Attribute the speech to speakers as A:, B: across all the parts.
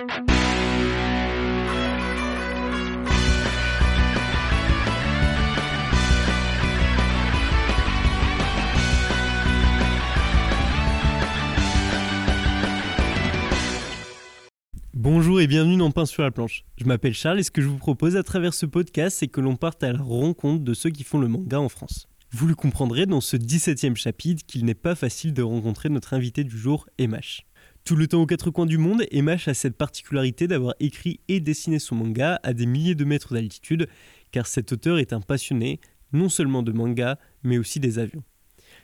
A: Bonjour et bienvenue dans Pain sur la planche. Je m'appelle Charles et ce que je vous propose à travers ce podcast, c'est que l'on parte à la rencontre de ceux qui font le manga en France. Vous le comprendrez dans ce 17e chapitre qu'il n'est pas facile de rencontrer notre invité du jour, Emash. Tout le temps aux quatre coins du monde, Emash a cette particularité d'avoir écrit et dessiné son manga à des milliers de mètres d'altitude, car cet auteur est un passionné non seulement de manga, mais aussi des avions.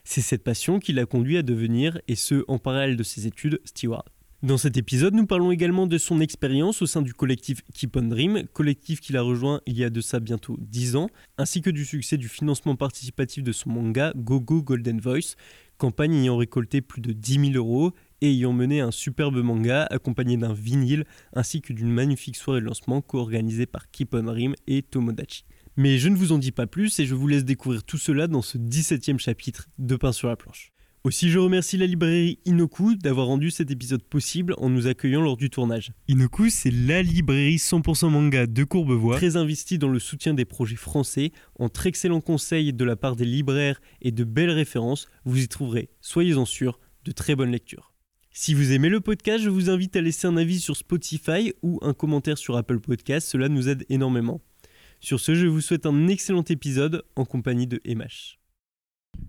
A: C'est cette passion qui l'a conduit à devenir, et ce en parallèle de ses études, steward. Dans cet épisode, nous parlons également de son expérience au sein du collectif Keep on Dream, collectif qu'il a rejoint il y a de ça bientôt 10 ans, ainsi que du succès du financement participatif de son manga Gogo Golden Voice, campagne ayant récolté plus de 10 000 euros et ayant mené un superbe manga accompagné d'un vinyle ainsi que d'une magnifique soirée de lancement co-organisée par Keep on Dream et Tomodachi. Mais je ne vous en dis pas plus et je vous laisse découvrir tout cela dans ce 17e chapitre de Pain sur la planche. Aussi, je remercie la librairie Inoku d'avoir rendu cet épisode possible en nous accueillant lors du tournage. Inoku, c'est la librairie 100% manga de Courbevoie, très investie dans le soutien des projets français, entre excellents conseils de la part des libraires et de belles références, vous y trouverez, soyez-en sûrs, de très bonnes lectures. Si vous aimez le podcast, je vous invite à laisser un avis sur Spotify ou un commentaire sur Apple Podcast, cela nous aide énormément. Sur ce, je vous souhaite un excellent épisode en compagnie de Emash.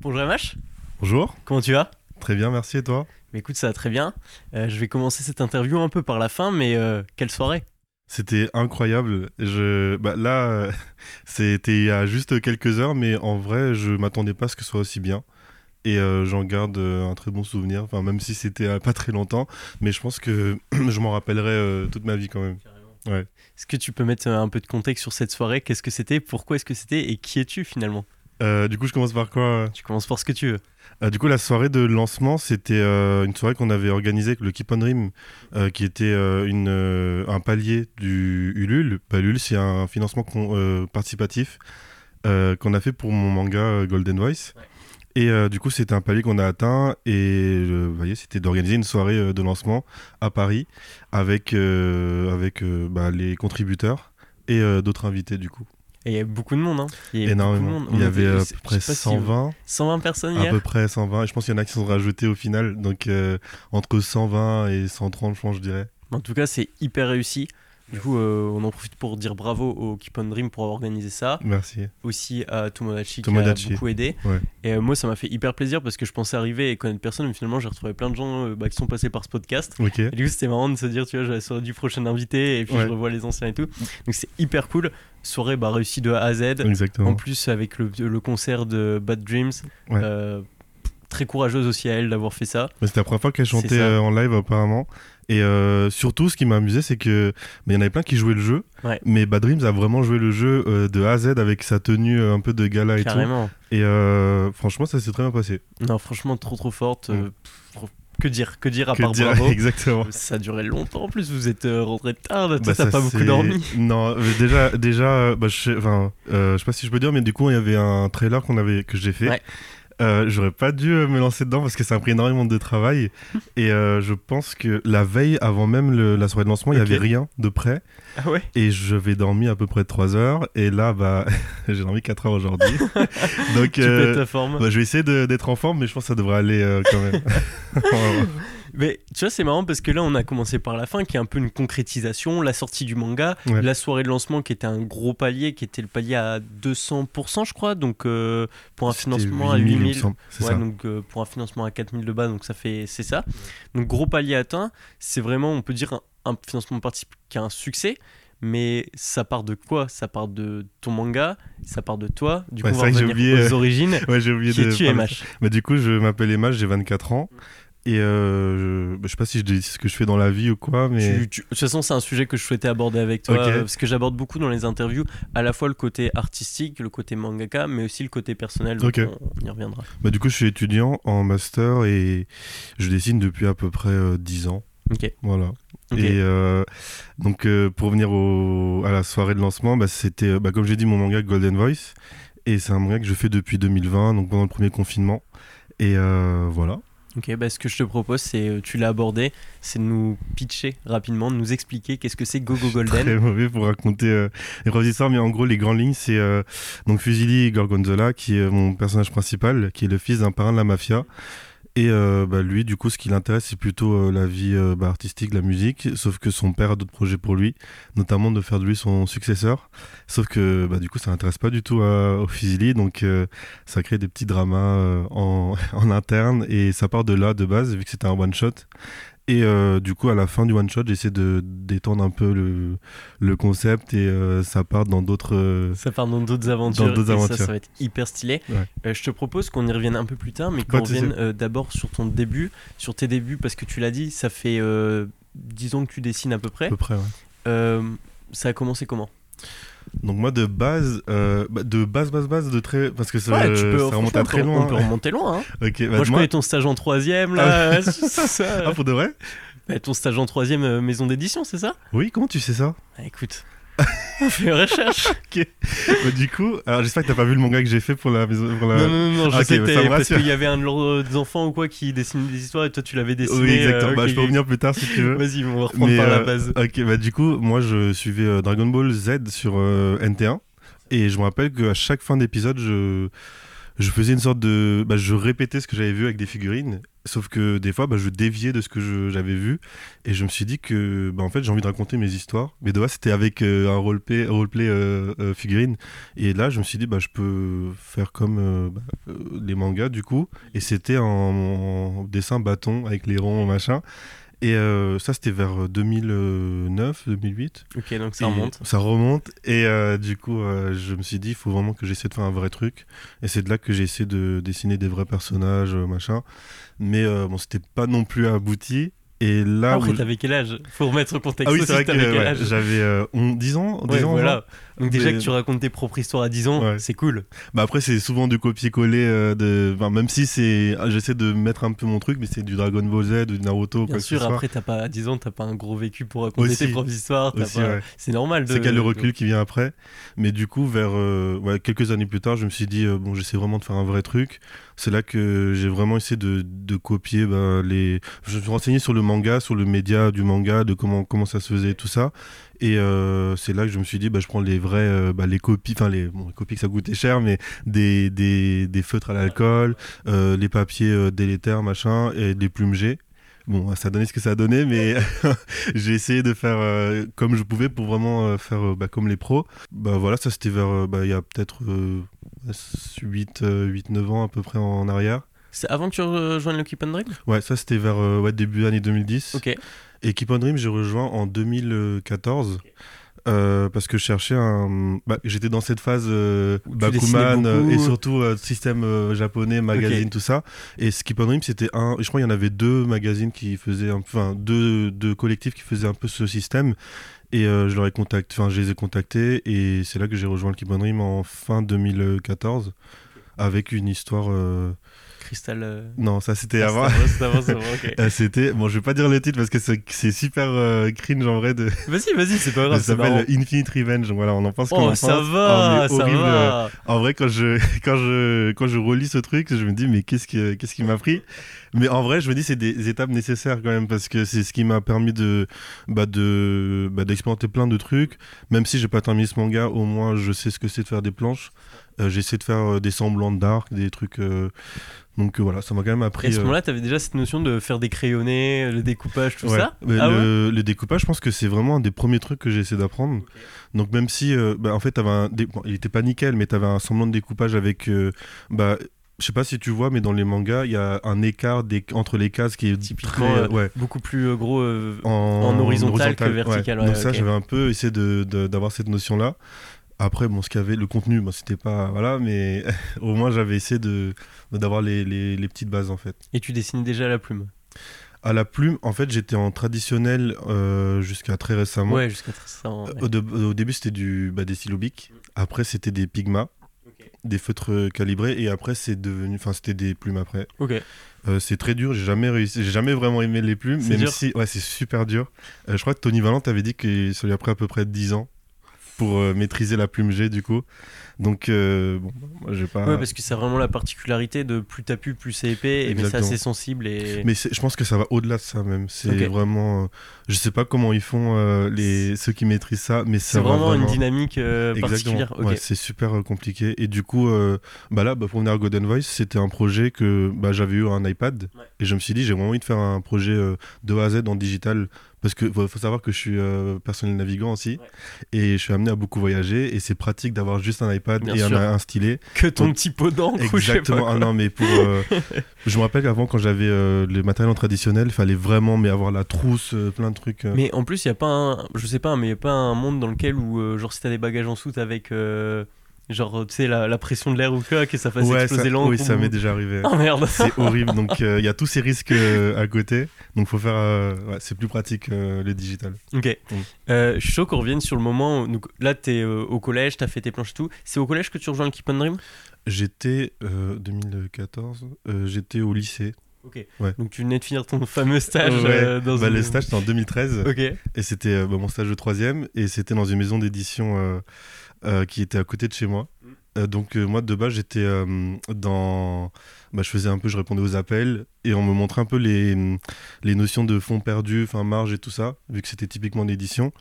A: Bonjour Emash
B: Bonjour.
A: Comment tu vas?
B: Très bien, merci et toi?
A: Mais écoute, ça va très bien. Euh, je vais commencer cette interview un peu par la fin, mais euh, quelle soirée?
B: C'était incroyable. Je, bah, là, euh, c'était il y a juste quelques heures, mais en vrai, je m'attendais pas à ce que ce soit aussi bien. Et j'en garde un très bon souvenir, enfin, même si c'était pas très longtemps, mais je pense que je m'en rappellerai toute ma vie quand même. Ouais.
A: Est-ce que tu peux mettre un peu de contexte sur cette soirée? Qu'est-ce que c'était? Pourquoi est-ce que c'était? Et qui es-tu finalement?
B: Du coup, je commence par quoi?
A: Tu commences par ce que tu veux.
B: Euh, du coup, la soirée de lancement, c'était euh, une soirée qu'on avait organisée avec le Keep on Dream, euh, qui était une, un palier du Ulule. Bah, Ulule, c'est un financement participatif qu'on a fait pour mon manga Golden Voice. Et du coup, c'était un palier qu'on a atteint et vous voyez, c'était d'organiser une soirée de lancement à Paris avec, avec bah, les contributeurs et d'autres invités du coup.
A: Et il y avait beaucoup de monde. Hein.
B: Il y, Énormément. Il y avait à peu près 120.
A: 120 personnes hier
B: À peu près 120. Et je pense qu'il y en a qui sont rajoutés au final. Donc euh, entre 120 et 130, je pense, je dirais.
A: En tout cas, c'est hyper réussi. Du coup, euh, on en profite pour dire bravo au Keep on Dream pour avoir organisé ça.
B: Merci.
A: Aussi à Tomodachi, qui a beaucoup aidé. Et euh, moi, ça m'a fait hyper plaisir parce que je pensais arriver et connaître personne, mais finalement, j'ai retrouvé plein de gens bah, qui sont passés par ce podcast.
B: Et
A: du coup, c'était marrant de se dire, tu vois, j'avais sur du prochain invité et puis je revois les anciens et tout. Donc, c'est hyper cool. Soirée bah, réussie de A à Z.
B: Exactement.
A: En plus, avec le, le concert de Bad Dreams. Euh, très courageuse aussi à elle d'avoir fait ça.
B: C'était la première fois qu'elle chantait en live apparemment. Et euh, surtout, ce qui m'a amusé, c'est que il y en avait plein qui jouaient le jeu, mais Bad Dreams a vraiment joué le jeu euh, de A à Z avec sa tenue euh, un peu de gala et
A: Carrément.
B: tout. Et franchement, ça s'est très bien passé.
A: Non, franchement, trop trop forte. que dire Que dire à part bravo
B: Exactement.
A: Ça a duré longtemps en plus. Vous êtes rentré tard. Bah, t'as pas beaucoup dormi.
B: Non, déjà, déjà, bah, je sais, enfin, je sais pas si je peux dire, mais du coup, il y avait un trailer qu'on avait que j'ai fait. Euh, j'aurais pas dû euh, me lancer dedans parce que ça a pris énormément de travail. Et euh, je pense que la veille, avant même la soirée de lancement, il n'y avait rien de prêt.
A: Ah ouais?
B: Et je vais dormir à peu près 3 heures. Et là, bah, j'ai dormi 4 heures aujourd'hui.
A: Donc, tu euh, ta forme.
B: Bah, je vais essayer d'être en forme, mais je pense que ça devrait aller quand même.
A: Mais tu vois, c'est marrant parce que là, on a commencé par la fin, qui est un peu une concrétisation, la sortie du manga, la soirée de lancement qui était un gros palier, qui était le palier à 200%, je crois, donc euh, pour un financement à 8000. Ouais, donc euh, pour un financement à 4000 de bas, donc ça fait, c'est ça. Donc gros palier atteint, c'est vraiment, on peut dire, un, financement participatif qui a un succès mais ça part de quoi? Ça part de ton manga, ça part de toi. Du coup, on va revenir oublié, aux origines.
B: ouais, j'ai oublié
A: qui de. es-tu, MH
B: bah, Du coup, je m'appelle MH, j'ai 24 ans. Et euh, je, bah, je sais pas si je dis ce que je fais dans la vie ou quoi, mais.
A: de toute façon, c'est un sujet que je souhaitais aborder avec toi. Euh, parce que j'aborde beaucoup dans les interviews, à la fois le côté artistique, le côté mangaka, mais aussi le côté personnel. Donc on, y reviendra.
B: Bah, du coup, je suis étudiant en master et je dessine depuis à peu près 10 euh, ans.
A: Ok.
B: Voilà. Et donc, pour venir au, à la soirée de lancement, bah, c'était, bah, comme j'ai dit, mon manga Golden Voice. Et c'est un manga que je fais depuis 2020, donc pendant le premier confinement. Et voilà.
A: Ok, bah, ce que je te propose, c'est, euh, tu l'as abordé, c'est de nous pitcher rapidement, de nous expliquer qu'est-ce que c'est Gogo Golden.
B: Très mauvais pour raconter euh, les grosses histoires, mais en gros, les grandes lignes, c'est euh, donc Fusili Gorgonzola, qui est mon personnage principal, qui est le fils d'un parrain de la mafia. Et euh, bah, lui, du coup, ce qui l'intéresse, c'est plutôt euh, la vie euh, bah, artistique, la musique. Sauf que son père a d'autres projets pour lui, notamment de faire de lui son successeur. Sauf que, bah, du coup, ça n'intéresse pas du tout à, au Fusili, donc euh, ça crée des petits dramas euh, en, en interne. Et ça part de là, de base, vu que c'était un one shot. Et euh, du coup, à la fin du one shot, j'essaie de d'étendre un peu le, le concept et euh, ça part dans d'autres. euh,
A: Ça part dans d'autres aventures.
B: Dans d'autres
A: et Ça,
B: aventures.
A: ça va être hyper stylé.
B: Ouais.
A: Euh, je te propose qu'on y revienne un peu plus tard, mais qu'on revienne d'abord sur ton début, sur tes débuts, parce que tu l'as dit, ça fait euh, 10 ans que tu dessines à peu près.
B: à peu près, ouais.
A: Ça a commencé comment?
B: Donc moi de base, euh, bah, de base, base, base, de très, parce que ça,
A: Ouais, tu peux,
B: ça remonte à très loin.
A: On peut remonter loin. hein.
B: Bah,
A: Moi, je
B: moi-
A: connais ton stage en troisième, là. ça.
B: Ah pour de vrai?
A: Bah, ton stage en troisième euh, maison d'édition, c'est ça?
B: Oui, comment tu sais ça?
A: Ah, Écoute, on fait une recherche.
B: Bah, Du coup, alors j'espère que t'as pas vu le manga que j'ai fait pour la maison. Pour la...
A: Non, non, non, je
B: ok,
A: sais
B: bah, me
A: t'es- parce qu'il y avait un de leurs enfants ou quoi qui dessinait des histoires et toi tu l'avais dessiné.
B: Oui, exactement.
A: euh,
B: bah,
A: ok,
B: je peux
A: ok.
B: revenir plus tard si tu veux.
A: Vas-y, on va reprendre
B: Mais,
A: par la
B: euh,
A: base.
B: Ok, bah du coup, moi je suivais euh, Dragon Ball Z sur euh, NT1 et je me rappelle qu'à chaque fin d'épisode, je, je faisais une sorte de. Bah, je répétais ce que j'avais vu avec des figurines, sauf que des fois, bah, je déviais de ce que j'avais vu et je me suis dit que bah, fait, j'ai envie de raconter mes histoires, mais de c'était avec euh, un roleplay, euh, euh, figurine. Et là, je me suis dit, bah, je peux faire comme bah, les mangas du coup, et c'était en, en dessin bâton avec les ronds machin. Et euh, ça, c'était vers 2009, 2008.
A: Ok, donc ça remonte.
B: Ça remonte. Et euh, du coup, euh, je me suis dit, il faut vraiment que j'essaie de faire un vrai truc. Et c'est de là que j'ai essayé de dessiner des vrais personnages, euh, machin. Mais euh, bon, c'était pas non plus abouti. Et là
A: Après,
B: où...
A: t'avais quel âge? Faut remettre au contexte
B: Ah oui, c'est vrai que
A: t'avais quel
B: ouais,
A: âge?
B: j'avais euh, on- 10 ans. 10
A: Ouais,
B: ans
A: voilà.
B: genre.
A: Donc déjà
B: Mais-
A: que tu racontes tes propres histoires à 10 ans,
B: Ouais.
A: c'est cool.
B: Bah après, c'est souvent du copier-coller. euh, de... enfin, même si c'est, ah, j'essaie de mettre un peu mon truc, mais c'est du Dragon Ball Z ou du Naruto.
A: Bien
B: quoi que ce
A: sûr, après, t'as pas, à 10 ans, t'as pas un gros vécu pour raconter
B: Aussi.
A: tes propres histoires.
B: Aussi,
A: pas-
B: ouais.
A: C'est normal. de-
B: C'est qu'il y a le recul qui vient après. Mais du coup, vers euh, ouais, quelques années plus tard, je me suis dit, euh, bon, j'essaie vraiment de faire un vrai truc. C'est là que j'ai vraiment essayé de, de copier bah, les. Je me suis renseigné sur le manga, sur le média du manga, de comment, comment ça se faisait, tout ça. Et euh, c'est là que je me suis dit, bah, je prends les vrais, euh, bah, les copies, enfin, les, bon, les copies que ça coûtait cher, mais des, des, des feutres à l'alcool, euh, les papiers délétères, machin, et des plumes G. Bon, ça a donné ce que ça a donné, mais j'ai essayé de faire comme je pouvais pour vraiment faire bah, comme les pros. Bah voilà, ça c'était vers, bah, il y a peut-être euh, 8, 9 ans à peu près en arrière.
A: C'est avant que tu rejoignes le Keep and Dream?
B: Ouais, ça c'était vers ouais, début année 2010.
A: Ok.
B: Et Keep on Dream, j'ai rejoint en 2014. euh, parce que je cherchais un. bah, J'étais dans cette phase euh, Bakuman euh, et surtout euh, système japonais, magazine, tout ça. Et Skip on Dream, c'était un. Je crois qu'il y en avait deux magazines qui faisaient. un- Enfin, deux, deux collectifs qui faisaient un peu ce système. Et je leur ai contacté. Enfin, je les ai contactés. Et c'est là que j'ai rejoint le Keep on Dream en fin 2014. Avec une histoire. Euh,
A: Crystal.
B: Non, ça c'était
A: ah,
B: avant. Euh, C'était, bon, je vais pas dire le titre parce que c'est super euh, cringe en vrai. De...
A: Vas-y, vas-y, c'est pas grave.
B: ça s'appelle Infinite Revenge. Voilà, on en pense qu'on en
A: Oh,
B: pense.
A: ça
B: Oh,
A: va,
B: mais
A: ça
B: horrible.
A: va.
B: En vrai, quand je, quand je, quand je relis ce truc, je me dis, mais qu'est-ce qui, qu'est-ce qui m'a pris? Mais en vrai, je me dis, c'est des étapes nécessaires quand même parce que c'est ce qui m'a permis de, bah, de, bah, d'expérimenter plein de trucs. Même si j'ai pas terminé ce manga, au moins je sais ce que c'est de faire des planches. Euh, J'essaie de faire euh, des semblants d'arc, des trucs. euh, Donc euh, voilà, ça m'a quand même
A: Et
B: appris.
A: à ce
B: euh,
A: moment-là, t'avais déjà cette notion de faire des crayonnés, le découpage, tout
B: Ouais.
A: ça? Ah ouais?
B: le, découpage, je pense que c'est vraiment un des premiers trucs que j'ai essayé d'apprendre. Donc même si, euh, bah, en fait, t'avais un dé- bon, il était pas nickel, mais tu avais un semblant de découpage avec, euh, bah, je sais pas si tu vois, mais dans les mangas, il y a un écart des- entre les cases qui est
A: Typiquement,
B: très,
A: euh,
B: ouais,
A: Beaucoup plus gros. euh,
B: en,
A: en horizontal que vertical, ouais,
B: Donc ça, j'avais un peu essayé de- de- d'avoir cette notion-là. Après, bon, ce qu'il y avait, le contenu, bon, c'était pas, voilà, mais au moins j'avais essayé de d'avoir les, les, les petites bases en fait.
A: Et tu dessinais déjà à la plume?
B: À la plume, en fait, j'étais en traditionnel euh, jusqu'à très récemment.
A: Ouais, jusqu'à très ouais.
B: Au, de- au début, c'était du, bah, des bic. Après, c'était des pigmas, des feutres calibrés. Et après, c'est devenu, enfin, c'était des plumes après.
A: Ok.
B: Euh, c'est très dur. J'ai jamais réussi. J'ai jamais vraiment aimé les plumes. Même
A: dur
B: si, ouais, c'est super dur. Euh, je crois que Tony Valente avait dit que ça lui a pris à peu près 10 ans. Pour euh, maîtriser la plume G du coup. Donc, euh, bon, moi j'ai pas.
A: Ouais, parce que c'est vraiment la particularité de plus t'as pu, plus c'est épais, et mais c'est assez sensible et.
B: Mais je pense que ça va au-delà de ça même. C'est
A: Ok.
B: vraiment. euh, je sais pas comment ils font euh, les ceux qui maîtrisent ça, mais
A: c'est
B: va
A: vraiment, une
B: vraiment-
A: dynamique
B: Exactement.
A: particulière.
B: Ouais, c'est super compliqué. Et du coup, bah là, bah, pour venir à Golden Voice, c'était un projet que bah, j'avais eu un iPad.
A: Ouais.
B: Et je me suis dit, j'ai vraiment envie de faire un projet de A à Z en digital. Parce qu'il faut, faut savoir que je suis euh, personnel navigant aussi.
A: Ouais.
B: Et je suis amené à beaucoup voyager. Et c'est pratique d'avoir juste un iPad
A: Bien
B: et un, un stylet.
A: Que ton
B: Donc,
A: petit pot d'encre pas
B: Exactement. Ah non, mais pour. euh, je me rappelle qu'avant, quand j'avais euh, le matériel en traditionnel, il fallait vraiment mais avoir la trousse, euh, plein de trucs.
A: Mais en plus, il y a pas un, je sais pas, mais il y a pas un monde dans lequel où genre si t'as des bagages en soute avec genre tu sais la, la pression de l'air ou quoi que ça fasse
B: ouais,
A: exploser l'encre.
B: oui, ça m'est déjà arrivé.
A: Oh merde.
B: c'est horrible. Donc euh, il y a tous ces risques euh, à côté. Donc faut faire. euh, ouais, c'est plus pratique le digital.
A: ok. Je suis chaud qu'on revienne sur le moment. Où, donc, là, t'es au collège, t'as fait tes planches et tout. C'est au collège que tu rejoins le Keep on Dream?
B: J'étais euh, 2014. euh, j'étais au lycée.
A: Ok.
B: Ouais.
A: Donc tu venais de finir ton fameux stage
B: Ouais.
A: euh, dans
B: Bah,
A: une-
B: Le stage c'était en 2013
A: Ok.
B: et c'était euh, bah, mon stage de troisième et c'était dans une maison d'édition euh, euh, qui était à côté de chez moi.
A: Mm.
B: Donc moi de base j'étais dans, bah, je faisais un peu, je répondais aux appels et on me montrait un peu les, les notions de fonds perdus, enfin marge et tout ça, vu que c'était typiquement l'édition.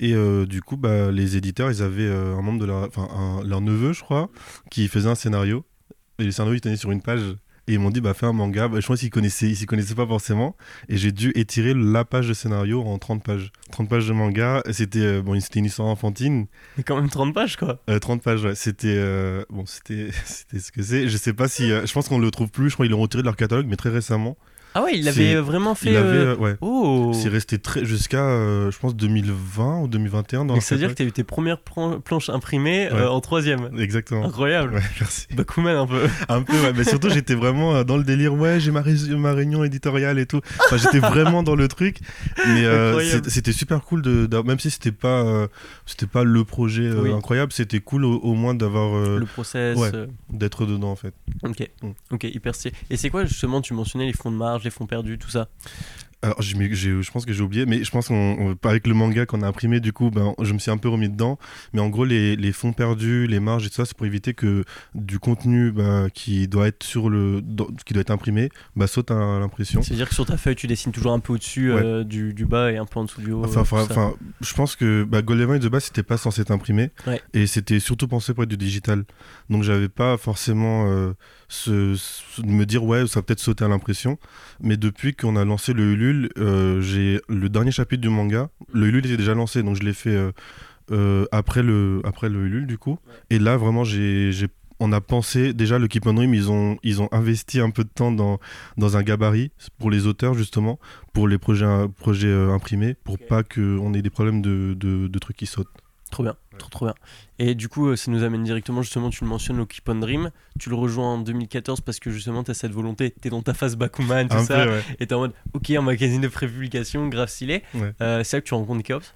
B: Et du coup bah, les éditeurs ils avaient un membre de leur, enfin un- leur neveu je crois, qui faisait un scénario et le scénario il tenait sur une page. Et ils m'ont dit, bah, fais un manga. Bah, je pense qu'ils connaissaient, ils s'y connaissaient pas forcément. Et j'ai dû étirer la page de scénario en 30 pages. 30 pages de manga. C'était euh, bon, c'était une histoire enfantine.
A: Mais quand même 30 pages quoi.
B: Euh, 30 pages, ouais. C'était euh, bon, c'était c'était ce que c'est. Je sais pas si. euh, je pense qu'on le trouve plus. Je crois qu'ils l'ont retiré de leur catalogue, mais très récemment.
A: Ah ouais, il
B: C'est-
A: avait vraiment fait.
B: Il avait,
A: euh,
B: ouais.
A: Oh.
B: C'est resté très jusqu'à, euh, je pense, 2020 ou 2021 dans
A: ça veut dire que
B: catalogue.
A: t'as eu tes premières plan- planches imprimées euh, en troisième.
B: Exactement.
A: Incroyable.
B: Ouais, merci.
A: Bakuman un peu.
B: Un peu, ouais, mais surtout j'étais vraiment euh, dans le délire, ouais, j'ai ma, ré- ma réunion éditoriale et tout. Enfin, j'étais vraiment dans le truc, mais c'est- c'était super cool de, même si c'était pas, c'était pas le projet
A: Oui.
B: incroyable, c'était cool au, au moins d'avoir,
A: le process.
B: ouais. d'être dedans en fait.
A: Ok.
B: Mm.
A: Ok, hyper stylé. Et c'est quoi justement, tu mentionnais les fonds de marge, les fonds perdus, tout ça
B: Alors, je pense que j'ai oublié, mais je pense qu'on, on- avec le manga qu'on a imprimé, du coup, ben, je me suis un peu remis dedans. Mais en gros, les, les fonds perdus, les marges et tout ça, c'est pour éviter que du contenu ben, qui doit être sur le, qui doit être imprimé, bah, saute à l'impression.
A: C'est-à-dire que sur ta feuille, tu dessines toujours un peu au-dessus
B: Ouais.
A: euh, du, du bas et un peu en dessous du haut.
B: Enfin,
A: euh,
B: je pense que bah, Golden Void de base, c'était pas censé être imprimé.
A: Ouais.
B: Et c'était surtout pensé pour être du digital. Donc, j'avais pas forcément euh, de me dire, ouais, ça va peut-être sauter à l'impression. Mais depuis qu'on a lancé le Ulule, euh, j'ai le dernier chapitre du manga. Le Ulule était déjà lancé, donc je l'ai fait euh, euh, après, le, après le Ulule, du coup. Et là, vraiment, j'ai. j'ai- On a pensé, déjà, le Keep on Dream, ils ont, ils ont investi un peu de temps dans, dans un gabarit pour les auteurs, justement, pour les projets, projets imprimés, pour pas qu'on ait des problèmes de, de, de trucs qui sautent.
A: Trop bien, trop trop bien. Et du coup, euh, ça nous amène directement, justement, tu le mentionnes au Keep on Dream. Tu le rejoins en 2014 parce que justement, tu as cette volonté, tu es dans ta phase Bakuman, tout
B: Un
A: ça.
B: peu, ouais.
A: Et t'es en mode, ok, un magazine de prépublication, grave stylé.
B: Ouais.
A: Euh, c'est là que tu rencontres Keops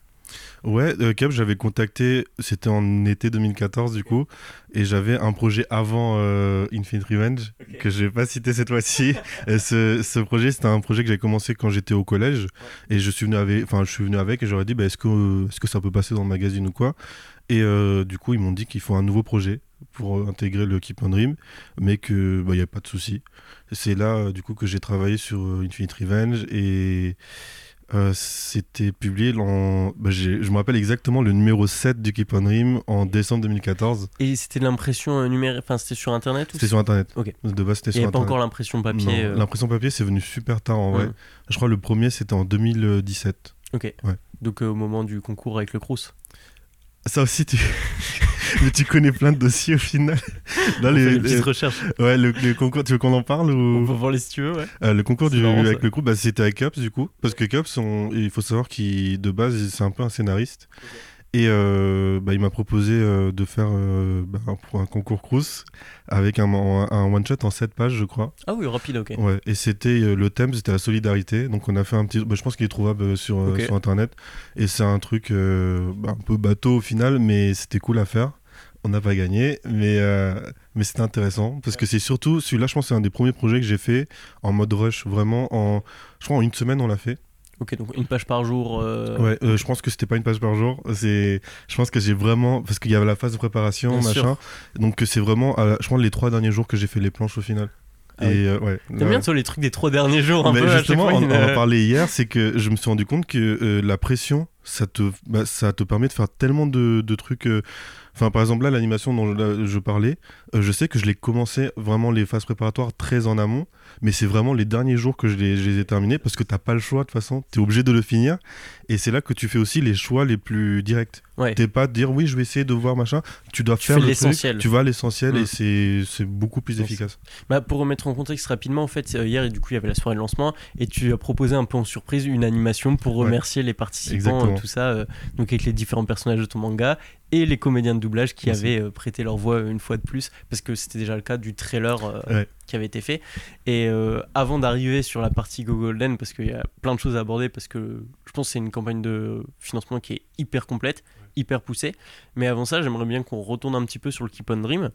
B: Ouais, euh, Cap, j'avais contacté, c'était en été 2014 du coup, et j'avais un projet avant euh, Infinite Revenge, que je vais pas citer cette fois-ci. Ce, ce projet, c'était un projet que j'ai commencé quand j'étais au collège, et je suis venu avec, enfin, je suis venu avec, et j'aurais dit, bah, est-ce que, est-ce que ça peut passer dans le magazine ou quoi? Et euh, du coup, ils m'ont dit qu'il faut un nouveau projet pour euh, intégrer le Keep on Dream, mais que il n'y a pas de souci. C'est là, euh, du coup, que j'ai travaillé sur euh, Infinite Revenge, et euh, c'était publié en. bah, je me rappelle exactement le numéro 7 du Keep on Dream en décembre 2014.
A: Et c'était l'impression euh, numérique, enfin c'était sur internet
B: C'était sur internet.
A: Ok.
B: De base, c'était sur
A: pas encore l'impression papier. Euh,
B: L'impression papier, c'est venu super tard en vrai.
A: Mm.
B: Je crois le premier, c'était en 2017.
A: Ok.
B: Ouais.
A: Donc au moment du concours avec le Crous.
B: Ça aussi, tu. Mais tu connais plein de dossiers au final. Là,
A: On
B: les-
A: petites recherches.
B: Ouais, le, le concours, tu veux qu'on en parle
A: On
B: ou...
A: peut voir les si tu veux, ouais.
B: Euh, le concours du,
A: marrant,
B: avec
A: ça.
B: le groupe, bah, c'était avec Cups du coup. Parce que Cups, on- il faut savoir qu'il, de base, c'est un peu un scénariste. Et euh, bah, il m'a proposé euh, de faire euh, bah, un, pour un concours Crous avec un, un- un one-shot en 7 pages, je crois.
A: Ah oui, rapide, ok.
B: Ouais, et c'était euh, le thème, c'était la solidarité. Donc on a fait un petit. bah, je pense qu'il est trouvable sur, sur internet. Et c'est un truc un peu bateau au final, mais c'était cool à faire. On n'a pas gagné, mais, mais c'était intéressant parce que c'est surtout celui-là, je pense, que c'est un des premiers projets que j'ai fait en mode rush, vraiment en. Je crois en une semaine, on l'a fait.
A: Ok, donc une page par jour. euh,
B: Ouais, euh, je pense que c'était pas une page par jour. C'est, je pense que j'ai vraiment, parce qu'il y avait la phase de préparation,
A: Bien sûr.
B: machin. Donc que c'est vraiment, à- je pense les trois derniers jours que j'ai fait les planches au final.
A: Ah
B: et euh, ouais.
A: T'aimes bien, toi, les trucs des trois derniers jours, un
B: Mais
A: peu,
B: justement, on, en
A: euh,
B: parlait hier, c'est que je me suis rendu compte que euh, la pression, ça te, bah, ça te permet de faire tellement de, de trucs. euh, Enfin, par exemple, là, l'animation dont je, je parlais, euh, je sais que je l'ai commencé vraiment les phases préparatoires très en amont, mais c'est vraiment les derniers jours que je les, je les ai terminés parce que t'as pas le choix de toute façon, t'es obligé de le finir. Et c'est là que tu fais aussi les choix les plus directs.
A: Ouais.
B: T'es pas de dire oui, je vais essayer de voir machin. Tu dois
A: Tu
B: faire
A: l'essentiel.
B: Tu vas à l'essentiel
A: Mm.
B: et c'est c'est beaucoup plus efficace.
A: Bah, pour remettre en contexte rapidement, en fait, euh, hier, et du coup, il y avait la soirée de lancement, et tu as proposé un peu en surprise une animation pour
B: Ouais.
A: remercier les participants, euh, tout ça, euh, donc avec les différents personnages de ton manga, et les comédiens de doublage qui
B: Merci.
A: avaient euh, prêté leur voix une fois de plus, parce que c'était déjà le cas du trailer euh,
B: Ouais.
A: Qui avait été fait. Et euh, avant d'arriver sur la partie Go Golden, parce qu'il y a plein de choses à aborder, parce que je pense que c'est une campagne de financement qui est hyper complète, hyper poussée. Mais avant ça, j'aimerais bien qu'on retourne un petit peu sur le Keep on Dream,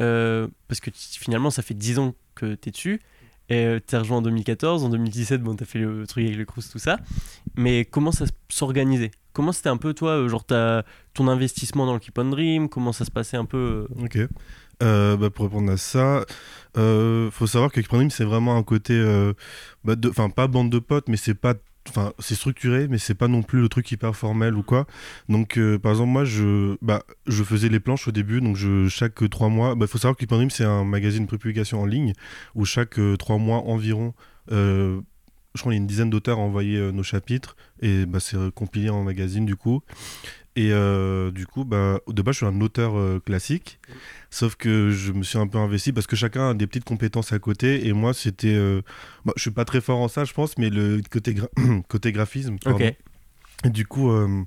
A: euh, parce que finalement, ça fait 10 ans que tu es dessus. Et euh, t'es rejoint en 2014, en 2017, bon, t'as fait le truc avec le Crous, tout ça. Mais comment ça s'organisait? Comment c'était un peu, toi, genre, ton investissement dans le Keep on Dream? Comment ça se passait un peu
B: Ok. Euh, bah, pour répondre à ça, euh, faut savoir que c'est vraiment un côté, euh, bah, enfin pas bande de potes, mais c'est pas, enfin c'est structuré, mais c'est pas non plus le truc hyper formel ou quoi. Donc euh, par exemple moi je, bah, je faisais les planches au début, donc je chaque trois mois, bah faut savoir que c'est un magazine de prépublication en ligne où chaque trois mois environ. je crois qu'il y a une dizaine d'auteurs à envoyer nos chapitres et bah, c'est compilé en magazine du coup. Et euh, du coup, bah, de base, je suis un auteur euh, classique, sauf que je me suis un peu investi parce que chacun a des petites compétences à côté. Et moi, c'était. euh, bah, je suis pas très fort en ça, je pense, mais le côté, gra- côté graphisme. pardon.
A: Ok,
B: Et du coup, euh,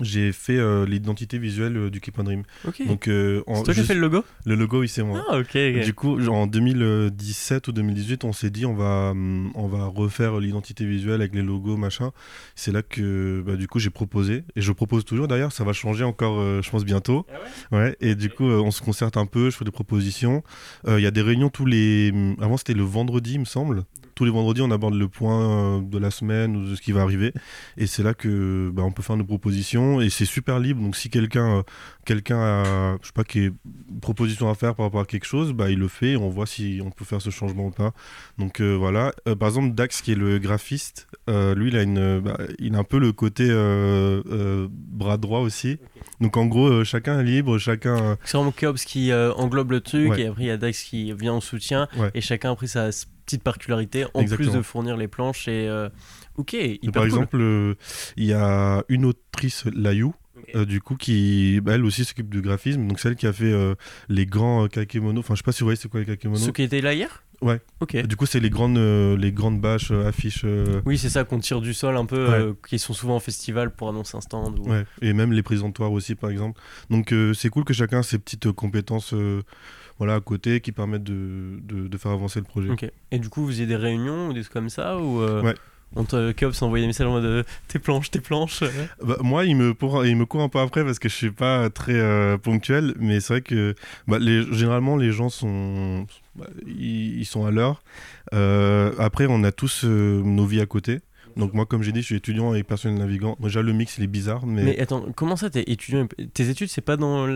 B: j'ai fait euh, l'identité visuelle euh, du Keep on Dream. Donc, euh, en-
A: c'est toi qui fait le logo?
B: Le logo, oui, c'est moi.
A: Ah.
B: Du coup, genre, en 2017 ou 2018, on s'est dit on va, hum, on va refaire l'identité visuelle avec les logos, machin. C'est là que bah, du coup j'ai proposé et je propose toujours d'ailleurs. Ça va changer encore, euh, je pense bientôt. ouais? Et du coup, euh, on se concerte un peu. Je fais des propositions. Euh, Il y a des réunions tous les. hum, Avant c'était le vendredi, il me semble. Tous les vendredis, on aborde le point euh, de la semaine ou de ce qui va arriver. Et c'est là que bah, on peut faire nos propositions. Et c'est super libre. Donc si quelqu'un euh, quelqu'un a, je sais pas, qui proposition à faire par rapport à quelque chose, bah, il le fait et on voit si on peut faire ce changement ou pas. Donc euh, voilà. Euh, par exemple, Dax, qui est le graphiste, euh, lui, il a, une, bah, il a un peu le côté bras droit aussi. Donc en gros, chacun est libre, chacun.
A: C'est vraiment qui englobe le truc,
B: Ouais.
A: et après il y a Dax qui vient en soutien,
B: Ouais.
A: et chacun a pris sa petite particularité, en
B: Exactement.
A: plus de fournir les planches. Et euh, ok, hyper
B: par
A: cool.
B: exemple, euh, il y a une autrice, Layou, euh, du coup, qui, bah, elle aussi s'occupe du graphisme. Donc celle qui a fait euh, les grands euh, kakemono. Enfin, je sais pas si vous voyez c'est quoi les kakemono.
A: Ceux qui étaient là hier?
B: Ouais.
A: Ok.
B: Du coup, c'est les grandes, les grandes bâches, affiches.
A: Oui, c'est ça qu'on tire du sol un peu,
B: Ouais.
A: qui sont souvent en festival pour annoncer un stand. ou-
B: Ouais, et même les présentoirs aussi, par exemple. Donc c'est cool que chacun ait ses petites compétences voilà, à côté qui permettent de, de, de faire avancer le projet.
A: Et du coup, vous faisiez des réunions ou des trucs comme ça ou euh,
B: Ouais.
A: On te Keops envoyait des messages en mode euh, tes planches, tes planches. euh.
B: Bah, moi, il me, pour- il me court un peu après parce que je suis pas très euh, ponctuel, mais c'est vrai que bah, les, généralement les gens sont, bah, ils, ils sont à l'heure. Euh, après, on a tous euh, nos vies à côté. Donc moi, comme j'ai dit, je suis étudiant et personnel navigant. Déjà, le mix, il est bizarre, mais,
A: Mais attends, comment ça, t'es étudiant Tes études, c'est pas dans.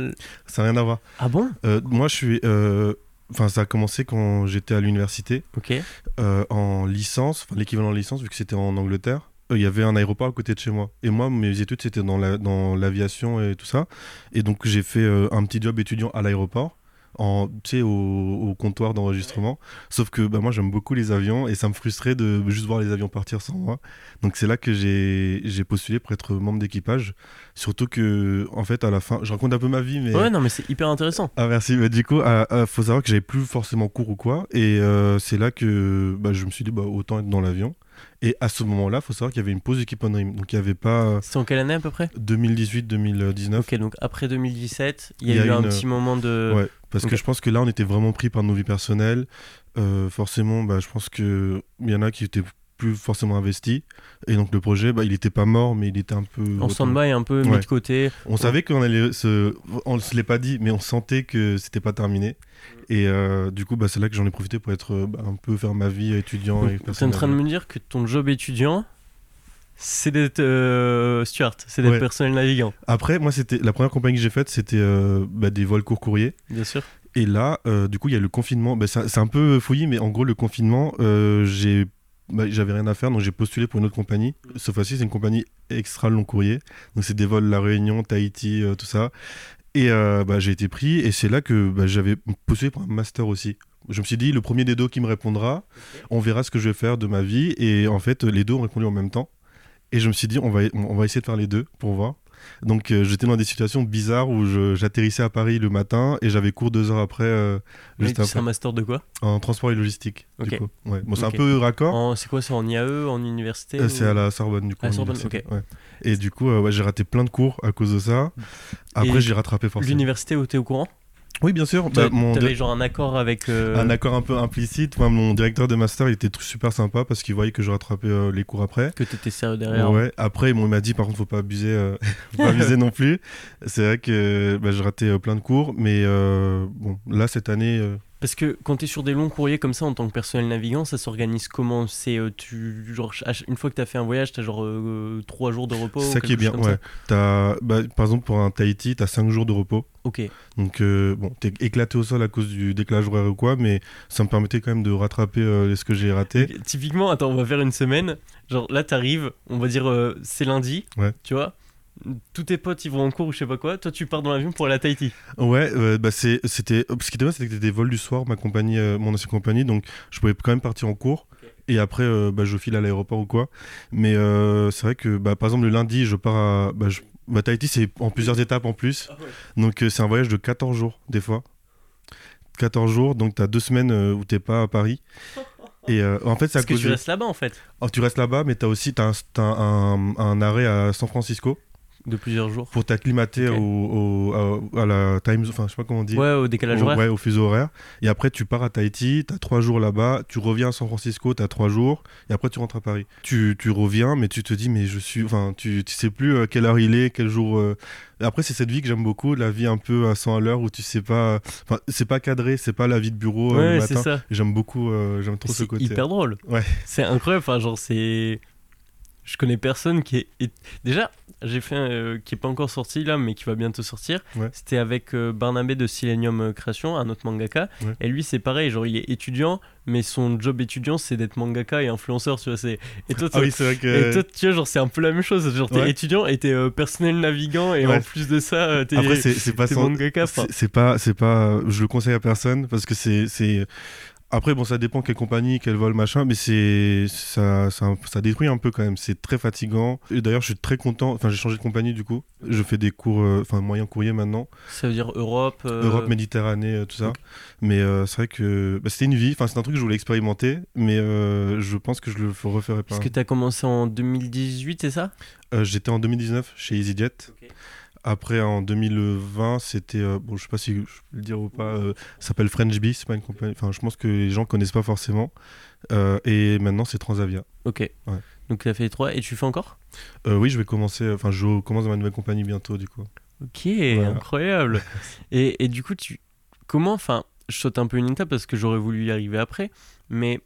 B: ça n'a rien à voir.
A: Ah bon?
B: Euh, moi, je suis... euh, Enfin, ça a commencé quand j'étais à l'université.
A: Ok.
B: euh, en licence, enfin l'équivalent de licence vu que c'était en Angleterre. Il y avait un aéroport à côté de chez moi. Et moi, mes études, c'était dans la- dans l'aviation et tout ça. Et donc, j'ai fait un petit job étudiant à l'aéroport, en, tu sais, au, au comptoir d'enregistrement. Sauf que bah, moi, j'aime beaucoup les avions et ça me frustrait de juste voir les avions partir sans moi. Donc, c'est là que j'ai postulé pour être membre d'équipage. Surtout que, en fait, à la fin, je raconte un peu ma vie, mais.
A: Ouais, non, mais c'est hyper intéressant.
B: Ah merci, du coup, ah, ah, faut savoir que j'avais plus forcément cours ou quoi, et euh, c'est là que bah, je me suis dit bah, autant être dans l'avion. Et à ce moment-là, faut savoir qu'il y avait une pause équipe on Dream, donc il n'y avait pas
A: C'était en quelle année à peu près?
B: 2018-2019.
A: Ok, donc après 2017, il y a,
B: Il y a
A: eu un
B: une-
A: petit moment de.
B: Ouais, parce que je pense que là, on était vraiment pris par nos vies personnelles. Euh, forcément, bah, je pense qu'il y en a qui étaient plus forcément investis, et donc le projet, bah, il n'était pas mort, mais il était un peu
A: En stand-by, un peu mis de côté.
B: On savait qu'on allait se. On se l'est pas dit, mais on sentait que c'était pas terminé. Et euh, du coup, bah, c'est là que j'en ai profité pour être euh, bah, un peu faire ma vie étudiant et
A: Donc, T'es en train de me dire que ton job étudiant, c'est d'être euh, steward, c'est d'être
B: Ouais.
A: personnel navigant,
B: Après, moi, c'était la première compagnie que j'ai faite, c'était euh, bah, des vols court courrier.
A: bien sûr.
B: Et là, euh, du coup, il y a le confinement. Bah, c'est un peu fouillis, mais en gros, le confinement, j'ai, bah, j'avais rien à faire, donc j'ai postulé pour une autre compagnie. Cette fois-ci, c'est une compagnie extra long courrier. Donc, c'est des vols La Réunion, Tahiti, euh, tout ça. Et euh, bah, j'ai été pris, et c'est là que bah, j'avais postulé pour un master aussi. Je me suis dit, le premier des deux qui me répondra, on verra ce que je vais faire de ma vie. Et en fait, les deux ont répondu en même temps. Et je me suis dit, on va, on va essayer de faire les deux pour voir. Donc euh, j'étais dans des situations bizarres où j'atterrissais à Paris le matin et j'avais cours deux heures après, euh, juste après,
A: un master de quoi?
B: En transport et logistique. du
A: Ok.
B: coup. Ouais. Bon, c'est un peu raccord.
A: C'est quoi, c'est en IAE, en université
B: Euh,
A: ou-
B: C'est à la Sorbonne du coup.
A: À Sorbonne,
B: ouais. Et du coup, euh, ouais, j'ai raté plein de cours à cause de ça. Après, j'ai rattrapé forcément.
A: L'université où t'es au courant?
B: Oui, bien sûr. Bah, mon di-
A: genre un accord avec. euh,
B: Un accord un peu implicite. Moi, mon directeur de master, il était super sympa parce qu'il voyait que je rattrapais euh, les cours après.
A: Que t'étais sérieux derrière.
B: Ouais. Après, bon, il m'a dit par contre, faut pas abuser, euh, faut pas abuser non plus. C'est vrai que bah, je ratais euh, plein de cours, mais euh, bon, là cette année,
A: Parce que quand t'es sur des longs courriers comme ça en tant que personnel navigant, ça s'organise comment? C'est euh, tu genre une fois que t'as fait un voyage, t'as genre euh, trois jours de repos.
B: c'est ça qui est bien. Ouais. Bah, par exemple, pour un Tahiti, t'as 5 jours de repos.
A: Ok.
B: Donc, euh, bon, t'es éclaté au sol à cause du décalage horaire ou quoi, mais ça me permettait quand même de rattraper euh, ce que j'ai raté.
A: Typiquement, attends, on va faire une semaine. Genre là, t'arrives, on va dire euh, c'est lundi.
B: Ouais.
A: Tu vois? Tous tes potes ils vont en cours ou je sais pas quoi, toi tu pars dans l'avion pour aller à Tahiti.
B: Ouais, euh, bah c'est, c'était, ce qui était c'était que c'était des vols du soir, ma compagnie, euh, mon ancienne compagnie, donc je pouvais quand même partir en cours. Et après, euh, bah, je file à l'aéroport ou quoi. Mais c'est vrai que, bah, par exemple, le lundi, je pars à. Bah, je- bah, Tahiti, c'est en plusieurs étapes en plus. Donc, euh, c'est un voyage de 14 jours, des fois. 14 jours, donc tu as deux semaines où t'es pas à Paris. Et euh, en fait, c'est à
A: Parce que tu restes là-bas en fait,
B: Oh, tu restes là-bas, mais tu as aussi t'as un, t'as un, un arrêt à San Francisco
A: de plusieurs jours.
B: pour t'acclimater
A: Ok.
B: au, au- à, à la time, enfin, je sais pas comment on dit.
A: Ouais, au décalage
B: Au-
A: horaire.
B: Ouais, au fuseau horaire. Et après, tu pars à Tahiti, tu as trois jours là-bas, tu reviens à San Francisco, tu as trois jours, et après, tu rentres à Paris. Tu, tu reviens, mais tu te dis, mais je suis. Enfin, tu, tu sais plus euh, quelle heure il est, quel jour. euh. Après, c'est cette vie que j'aime beaucoup, la vie un peu à 100 à l'heure où tu sais pas. Enfin, c'est pas cadré, c'est pas la vie de bureau euh,
A: Ouais,
B: le
A: c'est
B: matin.
A: ça.
B: J'aime beaucoup, j'aime trop ce
A: C'est
B: côté.
A: hyper drôle.
B: Ouais.
A: C'est incroyable. Enfin, genre, c'est. Je connais personne qui est- Déjà, j'ai fait un euh, qui est pas encore sorti là, mais qui va bientôt sortir.
B: Ouais.
A: C'était avec euh, Barnabé de Silenium euh, Création, un autre mangaka.
B: Ouais.
A: Et lui, c'est pareil. Genre, il est étudiant, mais son job étudiant, c'est d'être mangaka et influenceur. Tu vois, c'est. Et toi,
B: Ah oui,
A: et toi, tu vois, genre, c'est un peu la même chose. Genre, t'es
B: Ouais.
A: étudiant et t'es euh, personnel navigant, et en plus de ça, t'es.
B: Après, c'est pas sans-
A: mangaka.
B: C'est c'est pas, c'est pas, je le conseille à personne parce que c'est, c'est. Après, bon, ça dépend quelle compagnie, quel vol, machin, mais c'est, ça, ça, ça détruit un peu quand même. C'est très fatigant. Et d'ailleurs, je suis très content. Enfin, j'ai changé de compagnie du coup. Je fais des cours, euh, enfin, moyen courrier maintenant.
A: Ça veut dire Europe. euh,
B: Europe, Méditerranée, euh, tout ça. Mais euh, c'est vrai que bah, c'était une vie. Enfin, c'est un truc que je voulais expérimenter, mais je pense que je le referai pas.
A: Parce que t'as commencé en 2018, c'est ça?
B: J'étais en 2019 chez EasyJet. Après, en 2020, c'était. euh, bon, je sais pas si je peux le dire ou pas. euh, ça s'appelle French Bee, c'est pas une compagnie. Enfin, je pense que les gens connaissent pas forcément. Euh, et maintenant, c'est Transavia.
A: Ok.
B: Ouais.
A: Donc tu as fait les trois et tu fais encore?
B: Oui, je vais commencer. Enfin, je commence dans ma nouvelle compagnie bientôt, du coup.
A: Ok,
B: Voilà.
A: incroyable. et, et du coup, tu comment, enfin, je saute un peu une étape parce que j'aurais voulu y arriver après, mais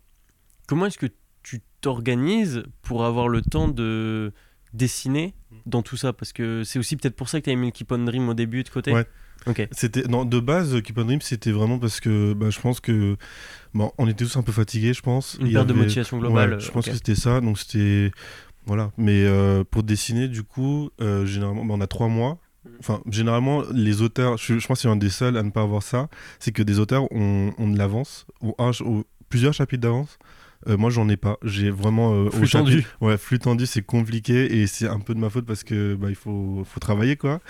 A: comment est-ce que tu t'organises pour avoir le temps de dessiner dans tout ça Parce que c'est aussi peut-être pour ça que tu as aimé le Keep on Dream au début de côté.
B: Ouais.
A: Ok.
B: C'était non de base Keep on Dream, c'était vraiment parce que bah, je pense que bon, on était tous un peu fatigués, je pense.
A: Une
B: Il y
A: perte de
B: avait-
A: motivation globale.
B: Ouais, je pense que c'était ça. Donc c'était voilà. Mais euh, pour dessiner, du coup, euh, généralement, bah, on a trois mois.
A: Mhm.
B: Enfin, généralement, les auteurs, je, je pense que c'est un des seuls à ne pas avoir ça, c'est que des auteurs ont, ont de l'avance, ou un, ou plusieurs chapitres d'avance. Euh, moi, j'en ai pas. J'ai vraiment euh,
A: Flux tendu.
B: Ouais, flux tendu, c'est compliqué et c'est un peu de ma faute parce que bah, il faut, faut travailler quoi.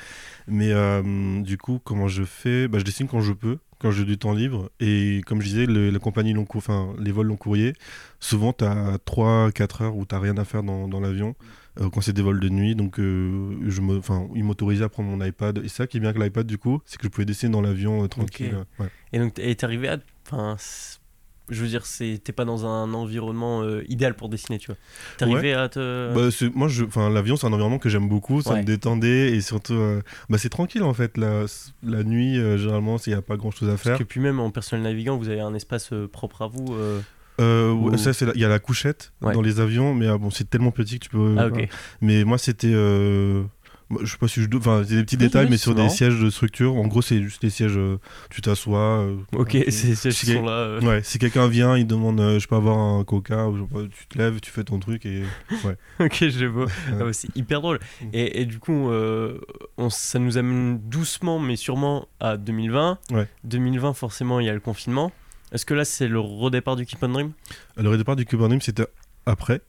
B: Mais euh, du coup, comment je fais? Bah, Je dessine quand je peux, quand j'ai du temps libre. Et comme je disais, le- la compagnie long enfin les vols long courrier, souvent tu as 3-4 heures où tu rien à faire dans, dans l'avion. euh, quand c'est des vols de nuit, donc je me, ils m'autorisaient à prendre mon iPad. Et ça qui est bien avec l'iPad du coup, c'est que je pouvais dessiner dans l'avion tranquille. ouais.
A: Et donc t'es t'es arrivé à, enfin, je veux dire, t'es pas dans un environnement euh, idéal pour dessiner, tu vois. T'es
B: Ouais.
A: arrivé à te.
B: Bah, moi, je, enfin, l'avion, c'est un environnement que j'aime beaucoup. Ça
A: Ouais.
B: me détendait et surtout, euh, bah, c'est tranquille en fait. La, la nuit, euh, généralement, il n'y a pas grand chose à faire.
A: Parce que puis même en personnel navigant, vous avez un espace propre à vous. euh, Ou-
B: ça, c'est il y a la couchette
A: Ouais.
B: dans les avions, mais ah, bon, c'est tellement petit que tu peux.
A: Ah, ok.
B: Mais moi, c'était. euh, Je sais pas si je. Enfin, c'est des petits
A: Oui,
B: détails,
A: oui,
B: mais sur des sièges de structure. En gros, c'est juste des sièges. euh, tu t'assois. euh,
A: Ok, ces sièges
B: si
A: sont là. euh,
B: Ouais, si quelqu'un vient, il demande je peux avoir un coca, ou tu te lèves, tu fais ton truc et.
A: Ok, je vois. Ah ouais, c'est hyper drôle.
B: Mm.
A: Et, et du coup, on- ça nous amène doucement, mais sûrement à 2020.
B: Ouais.
A: 2020, forcément, il y a le confinement. Est-ce que là, c'est le redépart du Keep on Dream?
B: Le départ du Cuban Dream, c'était après.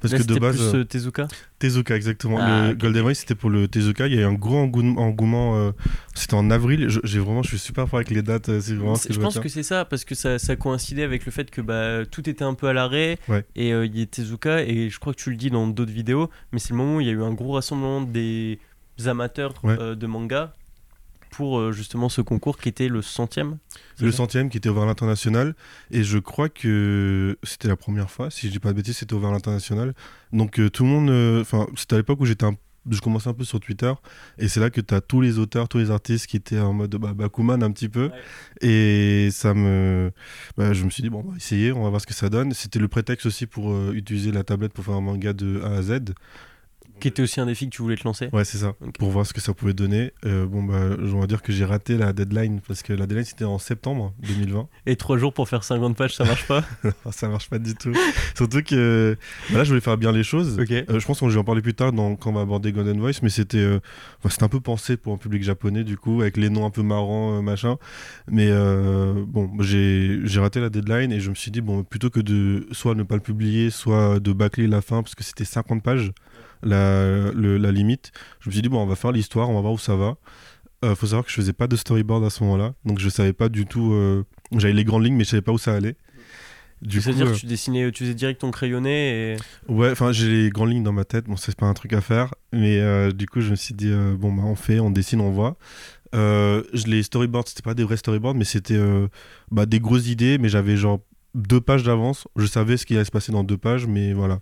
B: Parce
A: Là,
B: que de
A: c'était
B: base.
A: plus
B: euh,
A: euh, Tezuka
B: Tezuka, exactement.
A: Ah,
B: le
A: ok,
B: Golden
A: ok.
B: Race, c'était pour le Tezuka. Il y a eu un gros engouement. euh, c'était en avril. Je- J'ai vraiment, je suis super fort avec les dates. euh, C'est vraiment ce
A: C'est-
B: que
A: Je
B: je
A: pense que c'est ça, parce que ça, ça coïncidait avec le fait que bah, tout était un peu à l'arrêt.
B: Ouais.
A: Et euh, il y a Tezuka, et je crois que tu le dis dans d'autres vidéos, mais c'est le moment où il y a eu un gros rassemblement des amateurs
B: Ouais.
A: de manga pour euh, justement ce concours qui était le centième.
B: Le centième qui était ouvert à l'international. Et je crois que c'était la première fois, si je dis pas de bêtises, c'était ouvert à l'international. Donc euh, tout le monde. euh, Enfin, c'était à l'époque où j'étais un je commençais un peu sur Twitter et c'est là que tu as tous les auteurs, tous les artistes qui étaient en mode bah, Bakuman un petit peu
A: Ouais.
B: et ça me bah, je me suis dit bon on va essayer, on va voir ce que ça donne. C'était le prétexte aussi pour euh, utiliser la tablette pour faire un manga de A à Z.
A: Qui était aussi un défi que tu voulais te lancer.
B: Ouais, c'est ça. Pour voir ce que ça pouvait donner. Euh, bon bah je dois dire que j'ai raté la deadline parce que la deadline c'était en septembre 2020.
A: Et trois jours pour faire 50 pages, ça marche pas?
B: Ah, ça marche pas du tout. Surtout que bah là, je voulais faire bien les choses.
A: Ok.
B: Euh, je pense qu'on va en parler plus tard dans, quand on va aborder Golden Voice, mais c'était euh, un peu pensé pour un public japonais, du coup, avec les noms un peu marrants, euh, machin. Mais bon, j'ai j'ai raté la deadline et je me suis dit, bon, plutôt que de soit ne pas le publier, soit de bâcler la fin, parce que c'était 50 pages, la, le- la limite, je me suis dit, bon, on va faire l'histoire, on va voir où ça va. Euh, faut savoir que je faisais pas de storyboard à ce moment-là, donc je savais pas du tout. euh, J'avais les grandes lignes, mais je savais pas où ça allait.
A: C'est-à-dire
B: euh,
A: que tu dessinais, tu faisais direct ton crayonné et.
B: Ouais, enfin j'ai les grandes lignes dans ma tête, bon c'est pas un truc à faire, mais euh, du coup je me suis dit euh, bon bah on fait, on dessine, on voit. Euh, les storyboards c'était pas des vrais storyboards, mais c'était euh, bah, des grosses idées, mais j'avais genre deux pages d'avance, je savais ce qui allait se passer dans deux pages, mais voilà.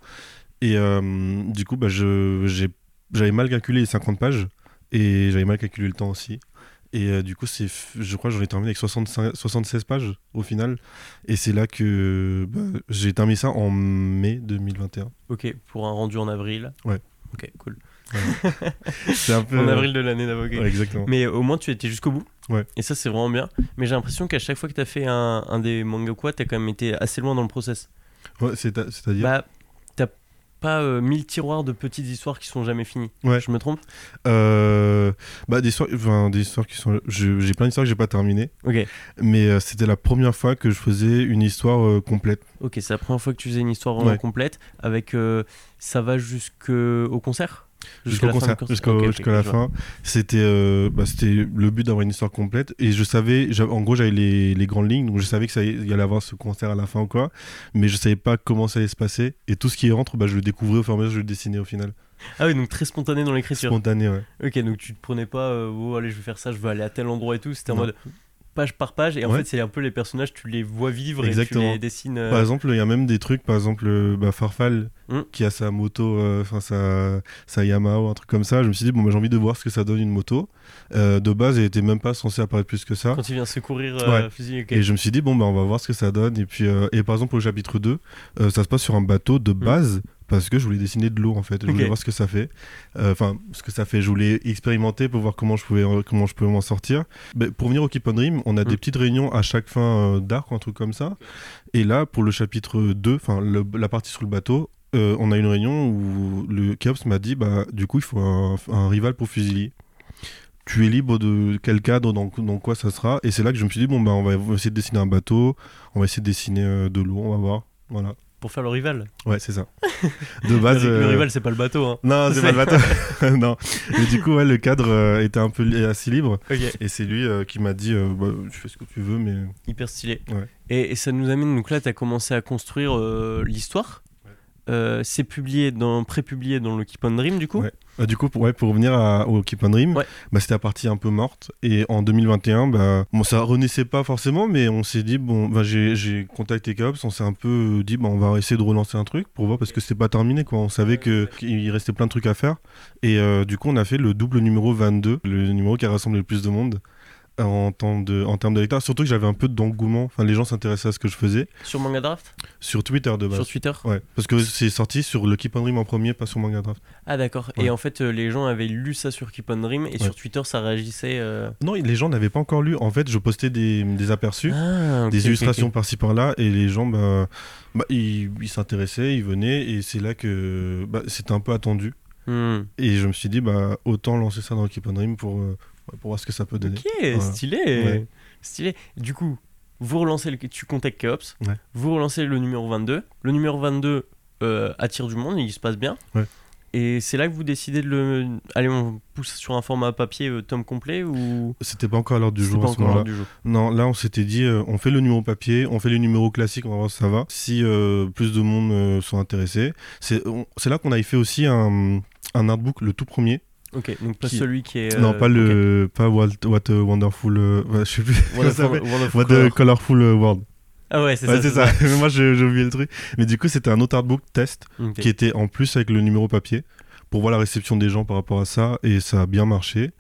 B: Et euh, du coup bah, je, j'ai- j'avais mal calculé les 50 pages, et j'avais mal calculé le temps aussi. Et euh, du coup, c'est, je crois que j'en ai terminé avec 65, 76 pages au final. Et c'est là que bah, j'ai terminé ça en mai 2021.
A: Ok, pour un rendu en avril.
B: Ouais.
A: Ok, cool.
B: C'est un peu.
A: En avril de l'année d'avocat.
B: Ouais, exactement.
A: Mais au moins tu étais jusqu'au bout.
B: Ouais.
A: Et ça c'est vraiment bien. Mais j'ai l'impression qu'à chaque fois que tu as fait un, un des manga quoi, tu as quand même été assez loin dans le process.
B: Ouais, c'est-à-dire.
A: Bah, pas euh, mille tiroirs de petites histoires qui sont jamais finies.
B: Ouais.
A: Je me trompe?
B: Euh, bah, des histoires, enfin, des histoires qui sont. J'ai plein d'histoires que j'ai pas terminées.
A: Ok.
B: Mais euh, c'était la première fois que je faisais une histoire euh, complète.
A: Ok, c'est la première fois que tu faisais une histoire vraiment
B: Ouais.
A: complète. Avec. ça va jusqu'au concert?
B: Jusqu'au concert, jusqu'à la fin. C'était euh, bah, c'était le but d'avoir une histoire complète. Et je savais, en gros, j'avais les, les grandes lignes, donc je savais que ça y allait avoir ce concert à la fin ou quoi. Mais je savais pas comment ça allait se passer. Et tout ce qui rentre, bah, je le découvrais au fur et à mesure, je le dessinais au final.
A: Ah oui, donc très spontané dans l'écriture.
B: Spontané, ouais.
A: Ok, donc tu te prenais pas, euh, oh allez, je vais faire ça, je veux aller à tel endroit et tout. C'était en
B: Non.
A: mode page par page. Et en
B: Ouais.
A: fait, c'est un peu les personnages, tu les vois vivre et
B: Exactement.
A: tu les dessines. euh,
B: Par exemple, il y a même des trucs, par exemple, euh, bah, Farfal
A: Hmm.
B: qui a sa moto, euh, enfin sa, sa Yamaha ou un truc comme ça. Je me suis dit, bon, bah, j'ai envie de voir ce que ça donne une moto. Euh, de base, elle était même pas censée apparaître plus que ça.
A: Quand il vient secourir
B: Ouais.
A: fusil.
B: Et je me suis dit, bon, bah, on va voir ce que ça donne. Et puis, et par exemple, au chapitre 2, euh, ça se passe sur un bateau de base. Parce que je voulais dessiner de l'eau en fait, je voulais voir ce que ça fait. Euh, Enfin, ce que ça fait, je voulais expérimenter pour voir comment je pouvais, euh, comment je pouvais m'en sortir. Pour venir au Keep on Dream, on a des
A: Hmm.
B: petites réunions à chaque fin euh, d'arc, un truc comme ça. Et là, pour le chapitre 2, enfin la partie sur le bateau, on a une réunion où le Keops m'a dit, bah du coup, il faut un, un rival pour Fusilier. Tu es libre de quel cadre, dans, dans quoi ça sera. Et c'est là que je me suis dit, bon, bah on va essayer de dessiner un bateau, on va essayer de dessiner euh, de l'eau, on va voir. Voilà.
A: Pour faire le rival.
B: Ouais, c'est ça. De base.
A: le, le
B: euh,
A: rival, c'est pas le bateau. Hein.
B: Non, c'est pas le bateau. non. Mais du coup, ouais, le cadre euh, était un peu assez libre. Et c'est lui euh, qui m'a dit euh, bah, Tu fais ce que tu veux, mais.
A: Hyper stylé.
B: Ouais.
A: Et, et ça nous amène, donc là, tu as commencé à construire l'histoire. Euh, c'est publié dans, pré-publié dans le Keep on Dream, du coup.
B: Ouais. Bah, du coup, pour, ouais, pour revenir à- au Keep on Dream,
A: Ouais.
B: bah, c'était la partie un peu morte. Et en 2021, bah, bon, ça renaissait pas forcément, mais on s'est dit bon, bah, j'ai contacté Cops, on s'est un peu dit bah, on va essayer de relancer un truc pour voir parce que c'était pas terminé. Quoi. On savait qu'il restait plein de trucs à faire. Et euh, du coup, on a fait le double numéro 22, le numéro qui a rassemblé le plus de monde. En termes de, en termes de lecteurs. Surtout que j'avais un peu d'engouement. Enfin, les gens s'intéressaient à ce que je faisais.
A: Sur Manga Draft?
B: Sur Twitter de base.
A: Sur Twitter?
B: Ouais, parce que c'est sorti sur le Keep on Dream en premier, pas sur Manga Draft.
A: Ah d'accord.
B: Ouais.
A: Et en fait, euh, les gens avaient lu ça sur Keep on Dream et
B: Ouais.
A: sur Twitter, ça réagissait. euh,
B: Non, les gens n'avaient pas encore lu. En fait, je postais des, des aperçus.
A: Ah,
B: des illustrations par-ci par-là et les gens bah, bah, ils s'intéressaient ils venaient et c'est là que bah, c'était un peu attendu
A: Hmm.
B: et je me suis dit bah autant lancer ça dans Keep on Dream pour, euh, pour voir ce que ça peut donner
A: Ok,
B: Voilà.
A: stylé.
B: Ouais.
A: Stylé. Du coup, vous relancez le, tu contactes Keops,
B: Ouais.
A: vous relancez le numéro 22. Le numéro 22 euh, attire du monde, il se passe bien.
B: Ouais.
A: Et c'est là que vous décidez de le. Allez, on pousse sur un format papier euh, tome complet ou?
B: c'était pas encore à l'heure du jour
A: pas
B: à ce
A: encore du jour.
B: non là on s'était dit euh, on fait le numéro papier on fait les numéros classiques on va voir si ça va si plus de monde sont intéressés c'est là qu'on avait fait aussi un, un artbook le tout premier
A: Ok, donc pas
B: Qui-
A: celui qui est.
B: non
A: euh,
B: pas le pas what, What a Wonderful euh, ouais, je sais plus
A: Wonderful-. Wonderful
B: What a. Colorful World
A: Ah ouais, c'est
B: Ouais,
A: ça.
B: c'est ça. Moi, j'ai oublié le truc. Mais du coup, c'était un autre artbook test qui était en plus avec le numéro papier pour voir la réception des gens par rapport à ça. Et ça a bien marché.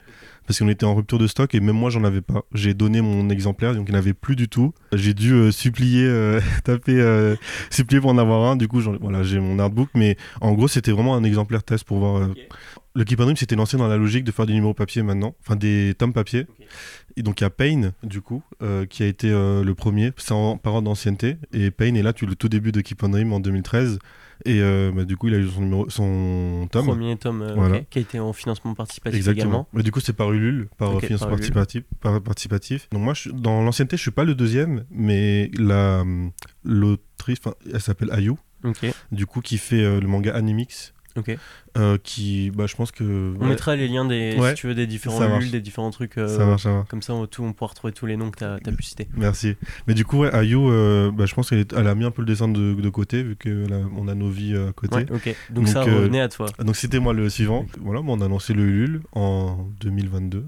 B: Parce qu'on était en rupture de stock et même moi, j'en avais pas. J'ai donné mon exemplaire, donc il n'y en avait plus du tout. J'ai dû euh, supplier, euh, taper, euh, supplier pour en avoir un. Du coup, voilà, j'ai mon artbook. Mais en gros, c'était vraiment un exemplaire test pour voir. Le Keep Dream s'était lancé dans la logique de faire des numéros papier maintenant, enfin des tomes papier. Et donc il y a Payne, du coup, qui a été le premier, c'est en parole d'ancienneté. Et Payne est là, tu le tout début de Keep Dream en 2013. Et euh, bah, du coup, il a eu son, numéro, son tome.
A: Premier tome euh,
B: Voilà.
A: qui a été en financement participatif
B: Exactement.
A: également.
B: Mais du coup, c'est par Ulule, par financement
A: par
B: participatif, par participatif. Donc moi, je, dans l'ancienneté, je suis pas le deuxième, mais la l'autrice, enfin, elle s'appelle Ayu, du coup, qui fait euh, le manga Animix,
A: ok.
B: euh, qui, bah, je pense que
A: On
B: ouais,
A: mettra les liens des,
B: Ouais,
A: si tu veux, des différents lulles, des différents trucs. euh,
B: ça marche, ça marche.
A: Comme ça, on, tout, on pourra retrouver tous les noms que tu as, pu citer.
B: Merci. Mais du coup, ouais, Ayu, euh, bah, je pense qu'elle elle a mis un peu le dessin de, de côté, vu qu'on a nos vies euh, à côté.
A: Ouais, ok. Donc,
B: Donc,
A: ça
B: euh,
A: revenait à toi.
B: Donc c'était moi le suivant. Voilà, on a lancé le Ulule en 2022.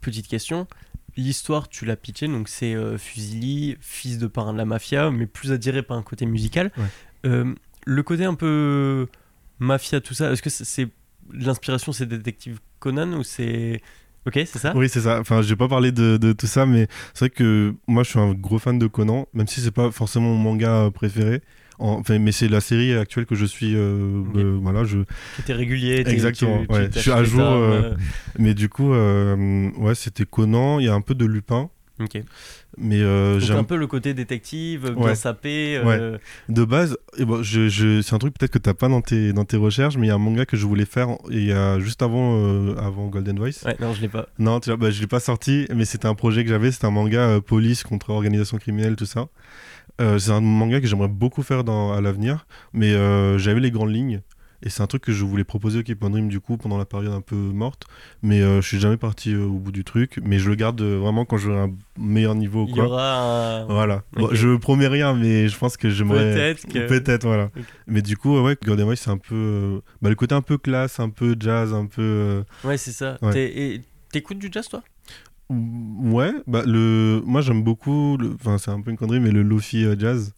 A: Petite question. L'histoire, tu l'as pitché, donc c'est euh, Fusili, fils de parrain de la mafia, mais plus attiré par un côté musical.
B: Ouais.
A: Euh, le côté un peu mafia, tout ça, est-ce que c'est- l'inspiration, c'est Détective Conan ou c'est. Ok, c'est ça?
B: Oui, c'est ça. Enfin, je vais pas parler de, de tout ça, mais c'est vrai que moi, je suis un gros fan de Conan, même si c'est pas forcément mon manga préféré. En- Enfin, mais c'est la série actuelle que je suis. euh, euh, voilà, je.
A: Régulier,
B: Exactement,
A: tu- tu
B: ouais.
A: t'achètes
B: Je suis à jour, euh, Mais du coup, ouais, c'était Conan. Il y a un peu de Lupin,
A: Ok.
B: mais euh,
A: Donc un peu le côté détective, bien
B: Ouais.
A: sapé. euh,
B: De base, eh ben, je, je- c'est un truc peut-être que t'as pas dans tes, dans tes recherches, mais il y a un manga que je voulais faire en- il y a, juste avant, euh, avant Golden Voice.
A: Ouais, non, je l'ai pas.
B: Non, tu vois, bah, je l'ai pas sorti, mais c'était un projet que j'avais. C'était un manga euh, police contre organisation criminelle, tout ça. Euh, c'est un manga que j'aimerais beaucoup faire dans, à l'avenir, mais euh, j'avais les grandes lignes. Et c'est un truc que je voulais proposer au Keep on Dream du coup pendant la période un peu morte. Mais euh, je suis jamais parti euh, au bout du truc. Mais je le garde euh, vraiment quand j'aurai un meilleur niveau ou
A: Il y
B: quoi.
A: aura un.
B: Voilà. Bon,
A: Ok.
B: je promets rien, mais je pense que j'aimerais.
A: Peut-être que.
B: Peut-être, voilà. Mais du coup, ouais, Golden Voice, c'est un peu. euh, bah, le côté un peu classe, un peu jazz, un peu.
A: Ouais, c'est ça.
B: Ouais.
A: T'écoutes du jazz, toi?
B: Ouais, bah le, moi j'aime beaucoup, le- enfin c'est un peu une connerie, mais le lofi euh, jazz,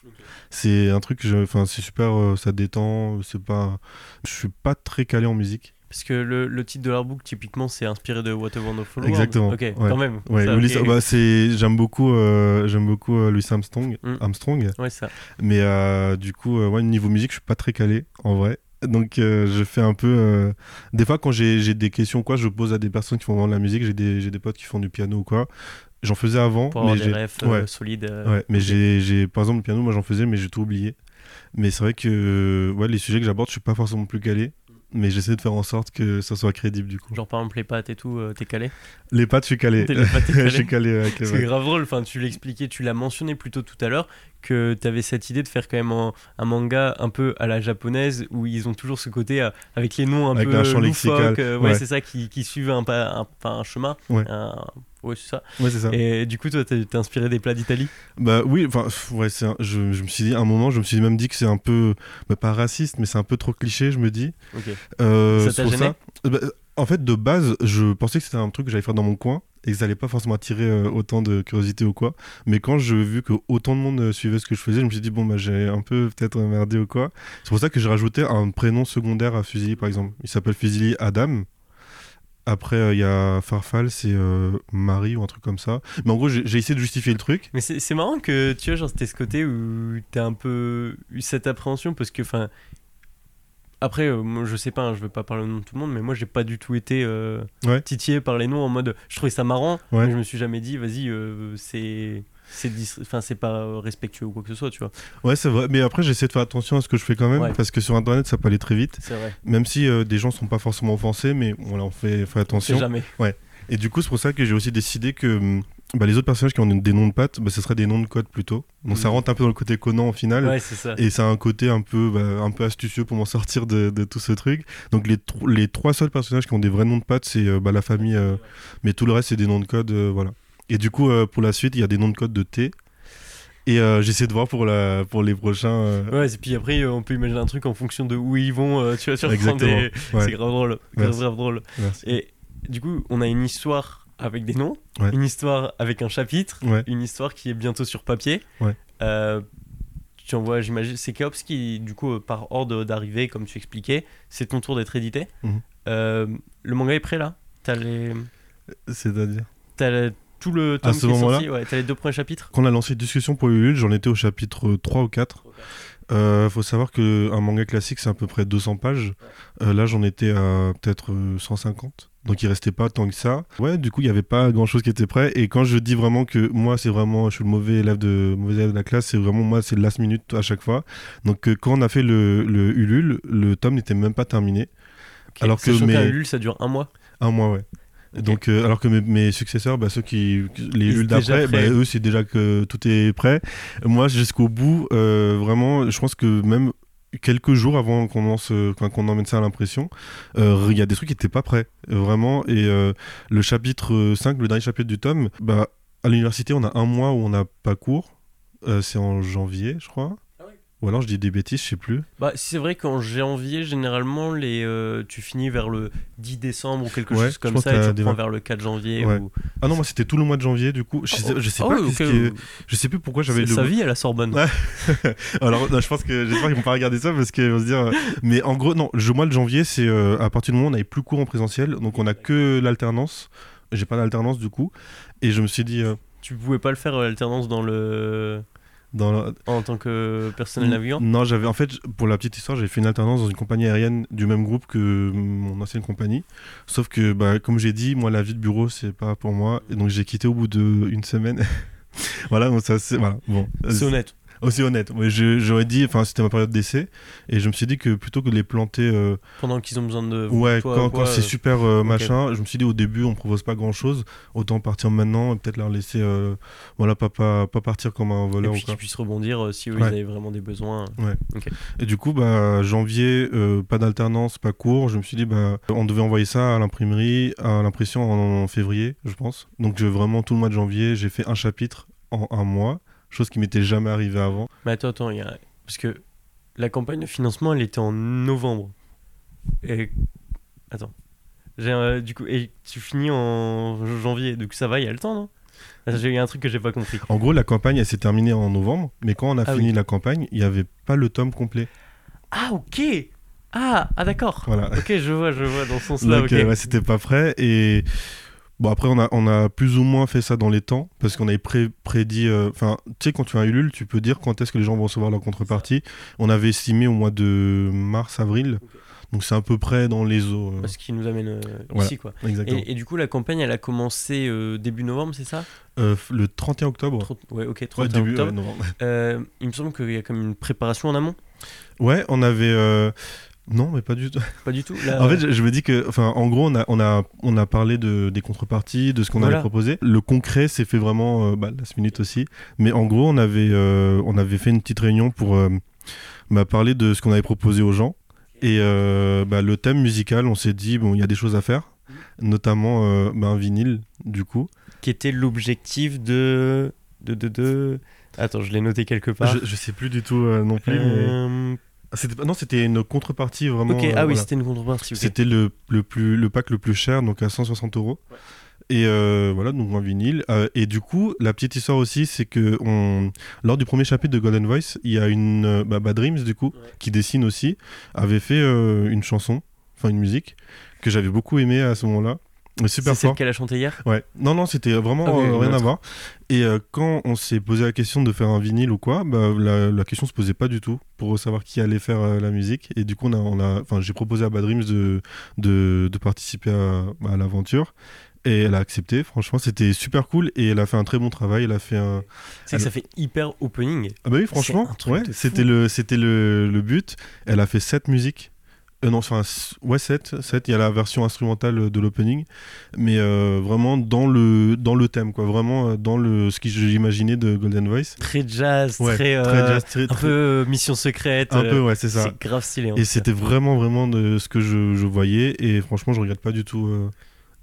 B: c'est un truc, que je- enfin c'est super, euh, ça détend, c'est pas, je suis pas très calé en musique.
A: Parce que le, le titre de l'artbook, typiquement, c'est inspiré de What a Wonderful World.
B: Exactement,
A: Ok,
B: ouais.
A: quand même.
B: Ouais,
A: Ça,
B: Louis-
A: ok.
B: bah, c'est, j'aime beaucoup, euh, j'aime beaucoup euh, Louis Armstrong,
A: Mm.
B: Armstrong,
A: Ouais, ça.
B: mais euh, du coup, euh, ouais, niveau musique, je suis pas très calé en vrai. Donc euh, je fais un peu, euh, des fois quand j'ai, j'ai des questions quoi, je pose à des personnes qui font vraiment de la musique, j'ai des, j'ai des potes qui font du piano ou quoi. J'en faisais avant,
A: Pour avoir
B: mais
A: des
B: j'ai,
A: refs euh,
B: ouais.
A: solides. euh,
B: Ouais, mais j'ai, j'ai, par exemple, le piano, moi j'en faisais, mais j'ai tout oublié. Mais c'est vrai que euh, ouais, les sujets que j'aborde, je suis pas forcément plus calé. Mais j'essaie de faire en sorte que ça soit crédible du coup.
A: Genre, par exemple, les pattes et tout, euh, t'es calé
B: Les pattes, je suis calé.
A: Les pattes,
B: je suis calé avec les
A: C'est grave drôle, enfin, tu l'expliquais, tu l'as mentionné plus tôt tout à l'heure, que tu avais cette idée de faire quand même un, un manga un peu à la japonaise, où ils ont toujours ce côté euh, avec les noms un
B: Avec
A: peu
B: un champ
A: loufoques,
B: lexical,
A: euh, ouais,
B: ouais.
A: c'est ça, qui, qui suivent un, pas- un, un chemin.
B: Ouais.
A: Ouais, c'est ça.
B: Ouais, ça.
A: Et du coup, toi, t'es inspiré des plats d'Italie?
B: Bah oui, enfin, ouais, un- je, je me suis dit, à un moment, je me suis même dit que c'est un peu, bah, pas raciste, mais c'est un peu trop cliché, je me dis.
A: Ok.
B: Euh,
A: Ça
B: c'est
A: t'a
B: pour
A: gêné?
B: Bah, En fait, de base, je pensais que c'était un truc que j'allais faire dans mon coin et que ça allait pas forcément attirer euh, autant de curiosité ou quoi. Mais quand j'ai vu que autant de monde euh, suivait ce que je faisais, je me suis dit, bon, bah, j'ai un peu peut-être merdé ou quoi. C'est pour ça que j'ai rajouté un prénom secondaire à Fusili, par exemple. Il s'appelle Fusili Adam. Après, euh, il y a Farfal, c'est euh, Marie ou un truc comme ça. Mais en gros, j'ai essayé de justifier le truc.
A: Mais c'est c'est marrant que tu vois, genre, c'était ce côté où t'as un peu eu cette appréhension parce que, enfin. Après, euh, moi, je sais pas, hein, je veux pas parler au nom de tout le monde, mais moi j'ai pas du tout été euh,
B: Ouais.
A: titillé par les noms en mode. Je trouvais ça marrant,
B: Ouais.
A: mais je me suis jamais dit, vas-y, euh, c'est. C'est enfin, c'est pas respectueux ou quoi que ce soit, tu vois.
B: Ouais, c'est vrai. Mais après, j'essaie de faire attention à ce que je fais quand même.
A: Ouais.
B: Parce que sur Internet, ça peut aller très vite.
A: C'est vrai.
B: Même si euh, des gens sont pas forcément offensés, mais on fait, fait
A: On sait
B: attention.
A: jamais.
B: Et du coup, c'est pour ça que j'ai aussi décidé que hum, bah, les autres personnages qui ont des noms de pattes, bah, ce seraient des noms de code plutôt. Donc ça
A: Mhm.
B: rentre un peu dans le côté Conan au final.
A: Ouais, c'est ça.
B: Et ça a un côté un peu, bah, un peu astucieux pour m'en sortir de, de tout ce truc. Donc les, tro- les trois seuls personnages qui ont des vrais noms de pattes, c'est euh, bah, la famille, euh, mais tout le reste, c'est des noms de code. euh, voilà. Et du coup, euh, pour la suite, il y a des noms de code de T. Et euh, j'essaie de voir pour, la, pour les prochains. euh,
A: Ouais, et puis après, euh, on peut imaginer un truc en fonction de où ils vont. tu vois, reprends
B: Exactement.
A: des-
B: Ouais.
A: C'est grave drôle. Grave, grave drôle.
B: Merci.
A: Et du coup, on a une histoire avec des noms,
B: Ouais.
A: une histoire avec un chapitre,
B: Ouais.
A: une histoire qui est bientôt sur papier. Tu envoies, j'imagine, c'est Keops qui, du coup, par ordre d'arrivée, comme tu expliquais, c'est ton tour d'être édité.
B: Mhm.
A: Le manga est prêt là? T'as les...
B: C'est-à-dire?
A: T'as tout le tome
B: ce
A: qui est sorti Ouais, t'as les deux premiers chapitres
B: Quand on a lancé une discussion pour Ulule, j'en étais au chapitre 3 ou 4. Euh, faut savoir qu'un manga classique, c'est à peu près 200 pages. Euh, là, j'en étais à peut-être euh, 150. Donc, il restait pas tant que ça. Ouais, du coup, il n'y avait pas grand-chose qui était prêt. Et quand je dis vraiment que moi, c'est vraiment, je suis le mauvais élève de, mauvais élève de la classe, c'est vraiment moi, c'est le last minute à chaque fois. Donc, euh, quand on a fait le, le Ulule, le tome n'était même pas terminé.
A: Ok.
B: Alors que
A: qu'un Ulule, ça dure un mois.
B: Un mois, ouais. Donc, euh, alors que mes, mes successeurs, bah, ceux qui, les
A: Ils
B: d'après, bah, eux, c'est déjà que tout est prêt. Moi, jusqu'au bout, euh, vraiment, je pense que même quelques jours avant qu'on lance, euh, qu'on emmène ça à l'impression, euh, il y a des trucs qui n'étaient pas prêts, vraiment. Et le chapitre euh, 5, le dernier chapitre du tome, bah, à l'université, on a un mois où on n'a pas cours. C'est en janvier, je crois. Ou alors je dis des bêtises, je sais plus.
A: Bah, c'est vrai qu'en janvier, généralement, les, euh, tu finis vers le 10 décembre ou quelque
B: Ouais,
A: chose comme ça et tu
B: des
A: reprends
B: vac-
A: vers le 4 janvier.
B: Ouais.
A: Ou...
B: Ah non, moi c'était tout le mois de janvier, du coup. Je sais, je sais pas, est-
A: euh,
B: je sais plus pourquoi j'avais
A: c'est
B: le.
A: sa vie à la Sorbonne.
B: Ouais. Alors, non, je pense que j'espère qu'ils vont pas regarder ça parce qu'ils vont se dire. euh, Mais en gros, non, le mois de janvier, c'est euh, à partir du moment où on n'avait plus cours en présentiel, donc on a que l'alternance. J'ai pas d'alternance du coup, et je me suis dit euh,
A: Tu pouvais pas le faire l'alternance dans le...
B: dans la-
A: en tant que personnel navigant
B: Non, j'avais en fait pour la petite histoire, j'ai fait une alternance dans une compagnie aérienne du même groupe que mon ancienne compagnie. Sauf que, bah, comme j'ai dit, moi la vie de bureau c'est pas pour moi, et donc j'ai quitté au bout d'une semaine. voilà, donc ça c'est voilà. Bon,
A: C'est honnête.
B: Aussi honnête. Ouais, j'aurais dit, enfin c'était ma période d'essai, et je me suis dit que plutôt que de les planter. euh,
A: Pendant qu'ils ont besoin de.
B: Ouais,
A: toi,
B: quand, quand c'est
A: euh,
B: super euh, machin, je me suis dit au début on propose pas grand chose, autant partir maintenant et peut-être leur laisser, euh, voilà, pas, pas, pas partir comme un
A: Et
B: voleur
A: puis
B: ou quoi.
A: qu'ils puissent rebondir si eux,
B: Ouais.
A: ils avaient vraiment des besoins.
B: Et du coup, bah, janvier, pas d'alternance, pas cours, je me suis dit, bah, on devait envoyer ça à l'imprimerie, à l'impression en, février, je pense. Donc vraiment tout le mois de janvier, j'ai fait un chapitre en un mois, chose qui m'était jamais arrivée avant.
A: Mais attends, attends, il y a... parce que la campagne de financement, elle était en novembre. Et. Attends. J'ai, euh, du coup, et tu finis en janvier, donc ça va, il y a le temps, non? Il y a un truc que j'ai pas compris.
B: En gros, la campagne, elle s'est terminée en novembre, mais quand on a
A: Ah
B: fini
A: oui.
B: la campagne, il n'y avait pas le tome complet.
A: Ah, ok Ah, ah d'accord
B: Voilà.
A: Ok, je vois, je vois, dans ce sens-là,
B: Donc
A: ok.
B: euh, ouais, c'était pas prêt et bon après on a on a plus ou moins fait ça dans les temps parce qu'on avait pré- prédit euh, enfin tu sais quand tu as un Ulule tu peux dire quand est-ce que les gens vont recevoir leur contrepartie on avait estimé au mois de mars avril donc c'est à peu près dans les eaux euh,
A: Parce qu'il nous amène euh,
B: Voilà.
A: ici, quoi.
B: exactement
A: Et, et du coup, la campagne, elle a commencé euh, début novembre, c'est ça?
B: Le 31 octobre
A: Trop- Ouais, ok,
B: ouais,
A: 31
B: début,
A: octobre.
B: ouais, novembre.
A: Euh, il me semble qu'il y a comme une préparation en amont.
B: Ouais, on avait non mais pas du tout
A: Pas du tout. Là,
B: En fait, je, je me dis que, enfin, en gros, on a, on a, on a parlé de, des contreparties, de ce qu'on
A: Voilà.
B: avait proposé. Le concret s'est fait vraiment, euh, bah, last minute aussi. Mais en gros, on avait, euh, on avait fait une petite réunion pour euh, bah, parler de ce qu'on avait proposé aux gens. Et euh, bah, le thème musical, on s'est dit, bon, il y a des choses à faire, notamment euh, bah, un vinyle, du coup.
A: qui était l'objectif de... de, de, de... Attends, je l'ai noté quelque part.
B: Je, je sais plus du tout euh, non plus. mais-
A: Euh,
B: Non, c'était une contrepartie vraiment.
A: Ok,
B: euh,
A: ah oui, c'était une contrepartie.
B: C'était le, le, plus, le pack le plus cher, donc à 160 euros. Et euh, voilà, donc un vinyle. Euh, et du coup, la petite histoire aussi, c'est que on... lors du premier chapitre de Golden Voice, il y a une. Bah, Bad Dreams, du coup,
A: Ouais.
B: qui dessine aussi, avait fait euh, une chanson, enfin une musique, que j'avais beaucoup aimé à ce moment-là. Super
A: C'est celle qu'elle a chanté hier
B: Ouais. Non, non, c'était vraiment
A: Ah oui,
B: euh, rien à voir. Et euh, quand on s'est posé la question de faire un vinyle ou quoi, bah, la, la question se posait pas du tout pour savoir qui allait faire euh, la musique. Et du coup, on a, on a, j'ai proposé à Bad Dreams de, de, de participer à, à l'aventure. Et elle a accepté, franchement, c'était super cool. Et elle a fait un très bon travail. Elle a fait un.
A: C'est que ça fait hyper opening.
B: Ah bah oui, franchement, ouais, c'était le, c'était le, le but. Elle a fait sept musiques. Euh, non, enfin, ouais, 7, 7. Il y a la version instrumentale de l'opening, mais euh, vraiment dans le, dans le thème, quoi. Vraiment euh, dans le, ce que j'imaginais de Golden Voice.
A: Très jazz,
B: Ouais,
A: très,
B: très
A: euh,
B: jazz, très-
A: un
B: très-
A: peu euh, mission secrète.
B: un peu, ouais, c'est ça.
A: C'est grave stylé.
B: Et c'était vraiment, vraiment de ce que je, je voyais. Et franchement, je regrette pas du tout.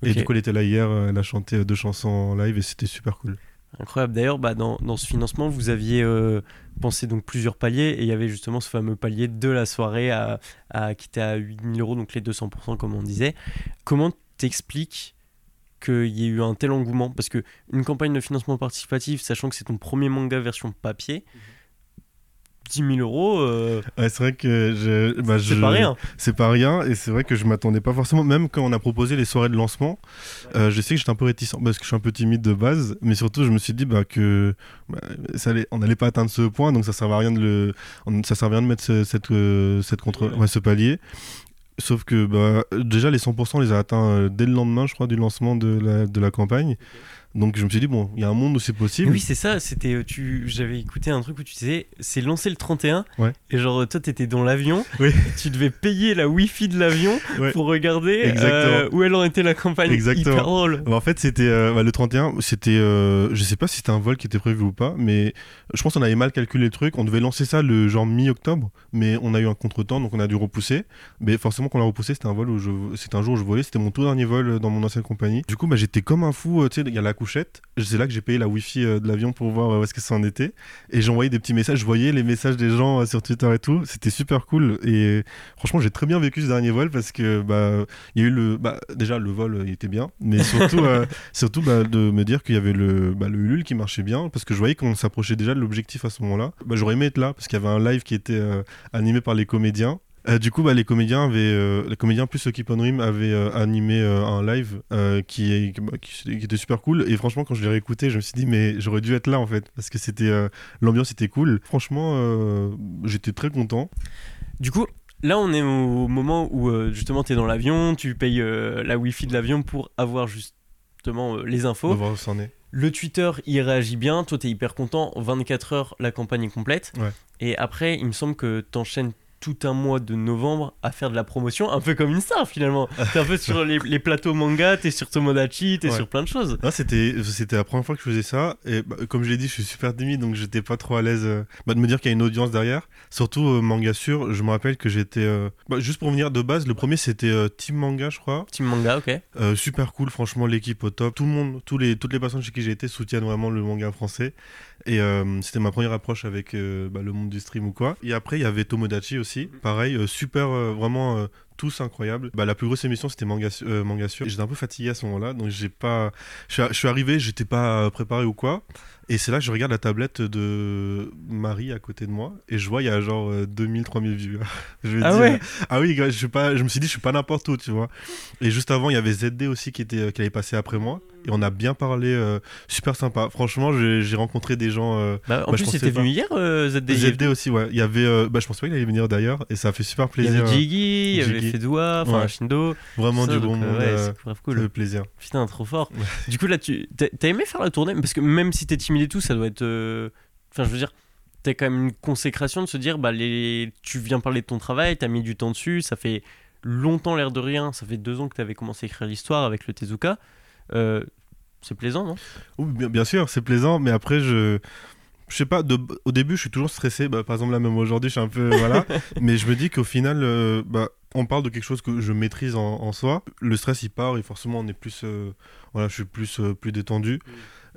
B: Et du coup, elle était là hier, elle a chanté deux chansons en live et c'était super cool.
A: Incroyable. D'ailleurs, bah, dans, ce financement, vous aviez euh, pensé donc plusieurs paliers et il y avait justement ce fameux palier de la soirée à, à, à 8000 euros, donc les 200% comme on disait. Comment t'expliques qu'il y ait eu un tel engouement? Parce que une campagne de financement participatif, sachant que c'est ton premier manga version papier, 10 000 euros, euh,
B: Ouais, c'est vrai que je, bah,
A: c'est
B: je-
A: pas rien.
B: C'est pas rien, et c'est vrai que je m'attendais pas forcément, même quand on a proposé les soirées de lancement, euh, je sais que j'étais un peu réticent parce que je suis un peu timide de base, mais surtout je me suis dit bah, que bah, ça allait- on n'allait pas atteindre ce point, donc ça servait à rien de, le, on- ça servait à rien de mettre ce, cette, euh, cette contre, ouais, ce palier. Sauf que bah, déjà les 100% on les a atteints dès le lendemain, je crois, du lancement de la, de la campagne. Donc je me suis dit, bon, il y a un monde où c'est possible.
A: Oui, c'est ça. C'était, euh, tu, j'avais écouté un truc où tu disais, c'est lancé le 31.
B: Ouais.
A: Et genre, toi, t'étais dans l'avion.
B: Oui.
A: Tu devais payer la Wi-Fi de l'avion
B: Ouais.
A: pour regarder euh, où elle en était la campagne.
B: Exactement.
A: Hyper drôle.
B: Bah, en fait, c'était euh, bah, le 31, c'était, euh, je sais pas si c'était un vol qui était prévu ou pas, mais je pense qu'on avait mal calculé le truc. On devait lancer ça le genre mi-octobre, mais on a eu un contretemps, donc on a dû repousser. Mais forcément, qu'on l'a repoussé, c'était un vol où je, c'était un jour où je volais, c'était mon tout dernier vol dans mon ancienne compagnie. Du coup, bah, j'étais comme un fou. Tu sais, il y a la couchette. C'est là que j'ai payé la Wi-Fi euh, de l'avion pour voir euh, où est-ce que ça en était, et envoyé des petits messages. Je voyais les messages des gens euh, sur Twitter et tout. C'était super cool. Et franchement, j'ai très bien vécu ce dernier vol parce que bah il y a eu le bah, déjà le vol il était bien mais surtout euh, surtout bah, de me dire qu'il y avait le bah, le Ulule qui marchait bien parce que je voyais qu'on s'approchait déjà de l'objectif à ce moment-là bah, j'aurais aimé être là parce qu'il y avait un live qui était euh, animé par les comédiens Euh, du coup, bah, les comédiens avaient, euh, les comédiens plus Keep on Dream avaient euh, animé un live euh, qui, est- qui, qui était super cool. Et franchement, quand je l'ai réécouté, je me suis dit, mais j'aurais dû être là en fait, parce que c'était l'ambiance était cool. Franchement, j'étais très content.
A: Du coup, là, on est au moment où euh, justement, tu es dans l'avion, tu payes euh, la Wi-Fi de l'avion pour avoir justement euh, les infos.
B: voir où ça en est.
A: Le Twitter, il réagit bien. Toi, tu es hyper content. 24 heures, la campagne est complète.
B: Ouais.
A: Et après, il me semble que tu enchaînes tout un mois de novembre à faire de la promotion, un peu comme une star finalement. T'es un peu sur les, les plateaux manga, t'es sur Tomodachi, t'es
B: Ouais.
A: sur plein de choses.
B: Non, c'était c'était la première fois que je faisais ça et bah, comme je l'ai dit, je suis super timide donc j'étais pas trop à l'aise euh, bah, de me dire qu'il y a une audience derrière. Surtout euh, manga sûr, je me rappelle que j'étais euh, bah, juste pour venir de base, le premier c'était Team Manga, je crois.
A: Team manga, ok.
B: Super cool, franchement, l'équipe au top. Tout le monde, tous les, toutes les personnes chez qui j'ai été soutiennent vraiment le manga français. Et euh, c'était ma première approche avec euh, bah, le monde du stream ou quoi. Et après, il y avait Tomodachi aussi. Pareil, euh, super, vraiment tous incroyables. Bah, la plus grosse émission, c'était Manga, euh, Manga. J'étais un peu fatigué à ce moment-là, donc j'ai pas. Je suis, arrivé, j'étais pas euh, préparé ou quoi. Et c'est là que je regarde la tablette de Marie à côté de moi et je vois il y a genre 2000 3000 vues. je me
A: Ah
B: dis,
A: ouais?
B: euh, ah oui, je suis pas je me suis dit je suis pas n'importe où, tu vois. Et juste avant, il y avait ZD aussi qui était qui allait passer après moi et on a bien parlé euh, super sympa. Franchement, j'ai rencontré des gens euh,
A: Bah, en
B: Bah,
A: plus, c'était venu hier, euh, ZD.
B: ZD aussi, ouais. Il y avait euh, bah je pense pas qu'il allait venir d'ailleurs et ça a fait super
A: Il y
B: plaisir.
A: avait Jiggy, il y avait
B: Jiggy.
A: Fedua, enfin. Shindo.
B: Vraiment
A: ça,
B: du
A: donc,
B: bon
A: euh,
B: monde.
A: ouais,
B: euh,
A: c'est grave
B: ça
A: cool.
B: fait plaisir.
A: Putain, trop fort. Du coup, là, tu t'as aimé faire la tournée? Parce que même si t'es timide et tout, ça doit être. euh, Enfin, je veux dire, t'as quand même une consécration de se dire, bah, les... tu viens parler de ton travail, t'as mis du temps dessus, ça fait longtemps l'air de rien, ça fait deux ans que t'avais commencé à écrire l'histoire avec le Tezuka. Euh, c'est plaisant, non?
B: Oui, bien, bien sûr, c'est plaisant, mais après, je. Je sais pas, de- au début, je suis toujours stressé. Bah, par exemple, là, même aujourd'hui, je suis un peu. voilà. mais je me dis qu'au final, euh, bah, on parle de quelque chose que je maîtrise en, en soi. Le stress, il part et forcément, on est plus. euh, voilà, je suis plus, euh, plus détendu.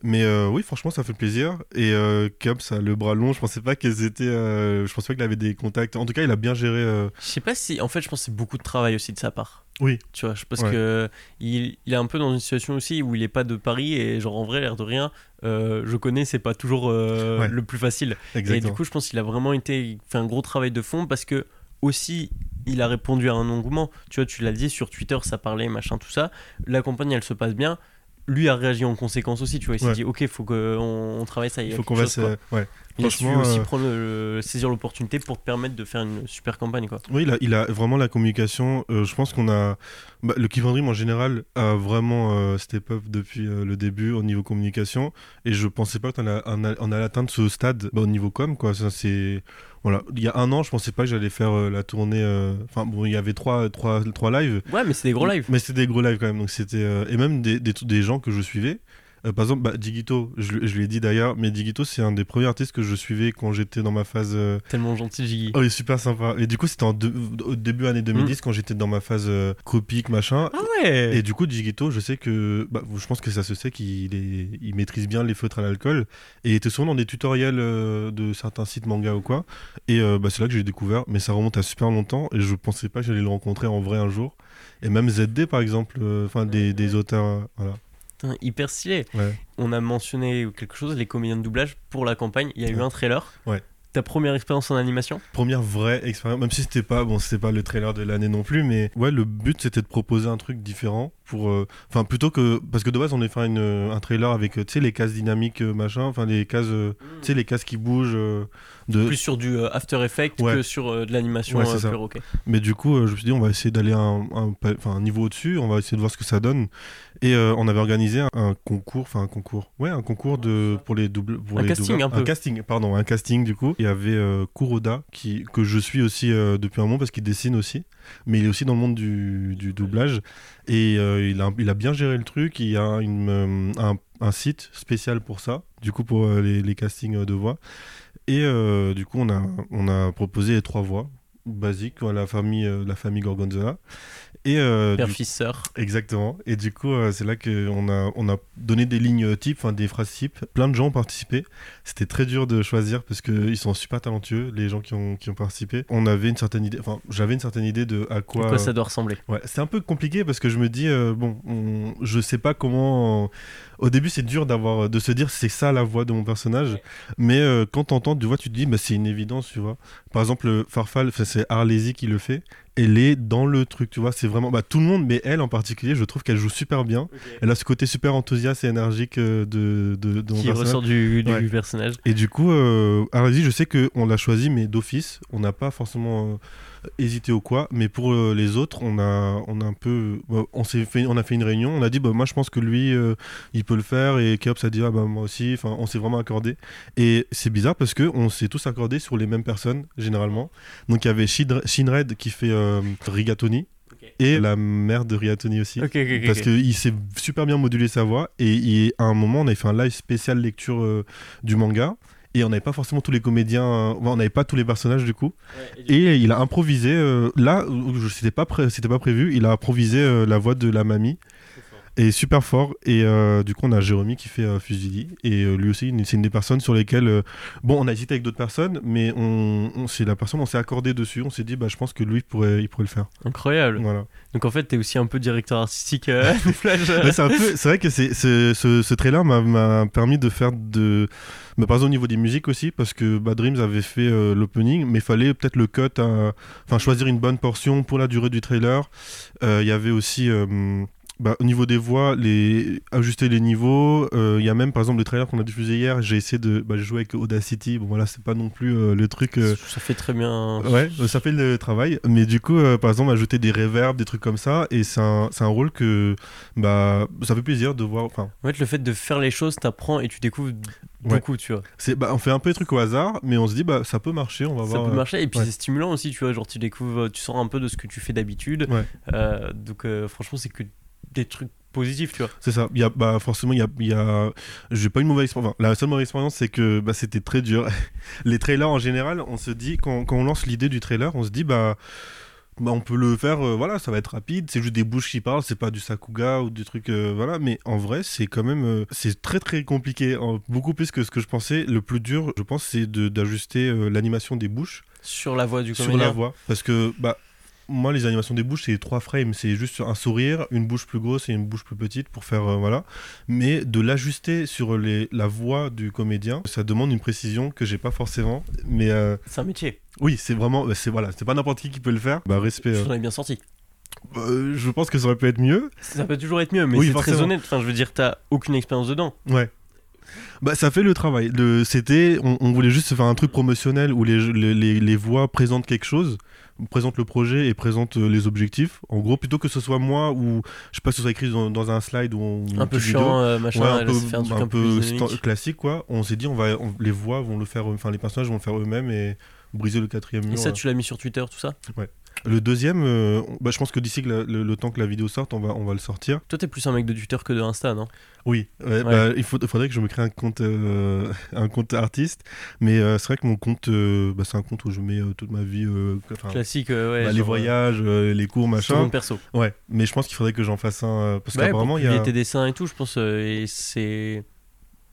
B: Mais euh, oui, franchement, ça fait plaisir. Et euh, Cap, ça a le bras long. Je pensais pas qu'elles étaient. euh, je pensais pas qu'il avait des contacts. En tout cas, il a bien géré. euh,
A: Je sais pas si. En fait, je pense que c'est beaucoup de travail aussi de sa part.
B: Oui.
A: Tu vois, pense
B: Ouais.
A: que il, il est un peu dans une situation aussi où il est pas de Paris et genre en vrai, l'air de rien, euh, je connais, c'est pas toujours euh,
B: Ouais.
A: le plus facile. Et
B: Exactement.
A: du coup, je pense qu'il a vraiment été fait un gros travail de fond parce que aussi il a répondu à un engouement. Tu vois, tu l'as dit sur Twitter, ça parlait, machin, tout ça. La campagne, elle se passe bien. Lui a réagi en conséquence aussi, tu vois. Il s'est
B: Ouais.
A: dit, ok, faut qu'on on travaille ça.
B: Il
A: a
B: faut qu'on va. Ouais.
A: Il a su aussi
B: euh,
A: prendre le- saisir l'opportunité pour te permettre de faire une super campagne, quoi.
B: Oui, il a, il a vraiment la communication. euh, je pense qu'on a. bah, le Keep on Dream en général a vraiment euh, step up depuis euh, le début au niveau communication. Et je pensais pas qu'on allait atteindre ce stade bah, au niveau com. Quoi. Ça. Voilà. Il y a un an, je pensais pas que j'allais faire euh, la tournée. euh, Enfin, bon, il y avait trois, trois, trois lives.
A: Ouais, mais c'est des gros lives.
B: Mais c'était des gros lives quand même. Donc c'était, euh, Et même des, des, des gens que je suivais. Euh, par exemple, bah, Digito, je, lui- je lui ai dit d'ailleurs, mais Digito, c'est un des premiers artistes que je suivais quand j'étais dans ma phase. euh,
A: Tellement gentil, Jiggy.
B: Oh, il est super sympa. Et du coup, c'était en deux- au début année 2010 quand j'étais dans ma phase euh, copique, machin.
A: Ah ouais
B: Et du coup, Digito, je sais que. Bah, je pense que ça se sait qu'il est... il maîtrise bien les feutres à l'alcool. Et il était souvent dans des tutoriels euh, de certains sites manga ou quoi. Et euh, bah, c'est là que j'ai découvert. Mais ça remonte à super longtemps. Et je pensais pas que j'allais le rencontrer en vrai un jour. Et même ZD, par exemple. Enfin, des, des auteurs. euh, voilà.
A: Putain, hyper stylé.
B: Ouais.
A: On a mentionné quelque chose, les comédiens de doublage pour la campagne. Il y a eu un trailer.
B: Ouais.
A: Ta première expérience en animation
B: Première vraie expérience, même si c'était pas bon, c'était pas le trailer de l'année non plus, mais ouais, le but c'était de proposer un truc différent pour, euh, enfin plutôt que parce que de base on est fait une, un trailer avec euh, tu sais les cases dynamiques euh, machin, enfin les cases, euh, tu sais les cases qui bougent euh, de,
A: Plus sur du euh, After Effects
B: Ouais.
A: que sur euh, de l'animation
B: Ouais,
A: euh, pure, ok.
B: mais du coup euh, je me suis dit on va essayer d'aller un, un, un niveau au-dessus, on va essayer de voir ce que ça donne et euh, on avait organisé un, un concours, enfin un concours, ouais un concours de pour les doubles, pour
A: Un
B: les
A: casting, un peu.
B: casting, pardon, un casting du coup. Il y avait euh, Kuroda qui que je suis aussi euh, depuis un moment parce qu'il dessine aussi, mais il est aussi dans le monde du, du doublage et euh, il, a, il a bien géré le truc. Il y a une, euh, un, site spécial pour ça, du coup pour euh, les, castings de voix. Et du coup on a on a proposé les trois voix basiques, la famille la famille Gorgonzola. Et euh,
A: Père,
B: du-
A: fils, sœur.
B: Exactement. Et du coup, euh, c'est là qu'on a, on a donné des lignes types, enfin des phrases types. Plein de gens ont participé. C'était très dur de choisir parce qu'ils sont super talentueux, les gens qui ont, qui ont participé. On avait une certaine idée, enfin, j'avais une certaine idée de à quoi.
A: À quoi ça doit ressembler
B: Ouais, c'est un peu compliqué parce que je me dis, euh, bon, on- je sais pas comment. euh, Au début, c'est dur d'avoir, de se dire c'est ça la voix de mon personnage,
A: Ouais.
B: mais euh, quand t'entends, tu vois, tu te dis, bah, c'est une évidence, tu vois. Par exemple, euh, Farfal, c'est Arlésie qui le fait. Elle est dans le truc, tu vois. C'est vraiment, bah, tout le monde, mais elle en particulier, je trouve qu'elle joue super bien. Elle a ce côté super enthousiaste et énergique euh, de, de, de mon
A: Qui
B: personnage.
A: ressort du, du
B: Ouais.
A: personnage.
B: Et du coup, euh, je sais qu'on l'a choisi, mais d'office. On n'a pas forcément euh, hésité ou quoi. Mais pour euh, les autres, on a, on a un peu. bah, on, s'est fait, on a fait une réunion. On a dit, bah, moi, je pense que lui, euh, il peut le faire. Et Keops a dit, ah, bah, moi aussi. Enfin, on s'est vraiment accordé. Et c'est bizarre parce qu'on s'est tous accordés sur les mêmes personnes, généralement. Donc, il y avait Shinred qui fait euh, Rigatoni. Et la mère de Rigatoni aussi. Parce qu'il sait super bien moduler sa voix. Et il- à un moment, on avait fait un live spécial lecture euh, du manga. Et on n'avait pas forcément tous les comédiens, euh, on n'avait pas tous les personnages du coup.
A: Ouais, et du-
B: Et il a improvisé, euh, là, c'était pas, pré- pas prévu, il a improvisé euh, la voix de la mamie. Et super fort. Et euh, du coup, on a Jérémy qui fait euh, Fusili. Et euh, lui aussi, c'est une des personnes sur lesquelles. euh, bon, on a hésité avec d'autres personnes, mais on, on- c'est la personne, on s'est accordé dessus. On s'est dit, bah, je pense que lui, il pourrait, il pourrait le faire.
A: Incroyable.
B: Voilà.
A: Donc en fait, t'es aussi un peu directeur artistique de Flash.
B: Ouais, c'est vrai que c'est, ce, ce trailer m'a, permis de faire de. bah, par exemple, au niveau des musiques aussi, parce que bah, Dreams avait fait l'opening, mais il fallait peut-être le cut, enfin choisir une bonne portion pour la durée du trailer. Il y avait aussi. Bah, au niveau des voix, les... ajuster les niveaux. Euh, Il y a même, par exemple, le trailer qu'on a diffusé hier, j'ai essayé de bah, jouer avec Audacity. Bon, voilà, c'est pas non plus euh, le truc. euh,
A: Ça fait très bien.
B: Ouais, ça fait le travail. Mais du coup, par exemple, ajouter des reverbs, des trucs comme ça, et c'est un, un rôle que bah, ça fait plaisir de voir. Enfin,
A: En fait, le fait de faire les choses, t'apprends et tu découvres beaucoup, tu vois.
B: c'est, bah, on fait un peu des trucs au hasard, mais on se dit, bah, ça peut marcher, on va
A: Ça
B: voir.
A: peut
B: euh,
A: marcher et puis
B: ouais.
A: c'est stimulant aussi, tu vois. Genre, tu découvres, tu sors un peu de ce que tu fais d'habitude.
B: Ouais.
A: Euh, donc, euh, franchement, c'est que des trucs positifs, tu vois.
B: C'est ça. Il y a, bah, forcément, il y a, il y a... j'ai pas une mauvaise expérience. Enfin, la seule mauvaise expérience, c'est que bah, c'était très dur. Les trailers, en général, on se dit, quand, quand on lance l'idée du trailer, on se dit, bah, bah, on peut le faire, euh, voilà, ça va être rapide, c'est juste des bouches qui parlent, c'est pas du Sakuga ou du truc, euh, voilà. Mais en vrai, c'est quand même, euh, c'est très très compliqué, beaucoup plus que ce que je pensais. Le plus dur, je pense, c'est d'ajuster euh, l'animation des bouches
A: Sur la voie du
B: sur
A: comédien.
B: la voix. Parce que, bah, moi, les animations des bouches, c'est trois frames. C'est juste un sourire, une bouche plus grosse et une bouche plus petite pour faire. euh, voilà. Mais de l'ajuster sur les, la voix du comédien, ça demande une précision que j'ai pas forcément. Mais euh,
A: C'est un métier.
B: oui, c'est vraiment. bah, c'est voilà, c'est pas n'importe qui qui peut le faire. Bah, respect.
A: Je
B: euh.
A: bien sorti.
B: Euh, je pense que ça aurait pu être mieux.
A: Ça peut toujours être mieux, mais
B: Oui,
A: c'est très honnête. Enfin, je veux dire, t'as aucune expérience dedans.
B: Ouais. Bah, ça fait le travail. Le, c'était, on, on voulait juste faire un truc promotionnel où les, les, les- les voix présentent quelque chose, présentent le projet et présentent euh, les objectifs. En gros, plutôt que ce soit moi ou je sais pas, ce soit écrit dans, dans un slide ou
A: Un peu
B: vidéo.
A: chiant, euh, machin.
B: Ouais, un peu,
A: un truc
B: un classique quoi. On s'est dit, on va, on- les voix vont le faire, enfin les personnages vont le faire eux-mêmes et briser le quatrième
A: Et
B: mur.
A: ça,
B: euh.
A: tu l'as mis sur Twitter, tout ça?
B: Le deuxième, euh, bah, je pense que d'ici le, le temps que la vidéo sorte, on va, on va le sortir.
A: Toi, t'es plus un mec de Twitter que de Insta, non?
B: Oui, ouais, bah, il faut- faudrait que je me crée un compte, euh, un compte artiste, mais euh, c'est vrai que mon compte, bah, c'est un compte où je mets toute ma vie,
A: Classique, ouais.
B: bah, les voyages, les cours, machin.
A: compte perso.
B: Ouais, mais je pense qu'il faudrait que j'en fasse un, parce qu'apparemment il y a.
A: tes dessins et tout, je pense, et c'est.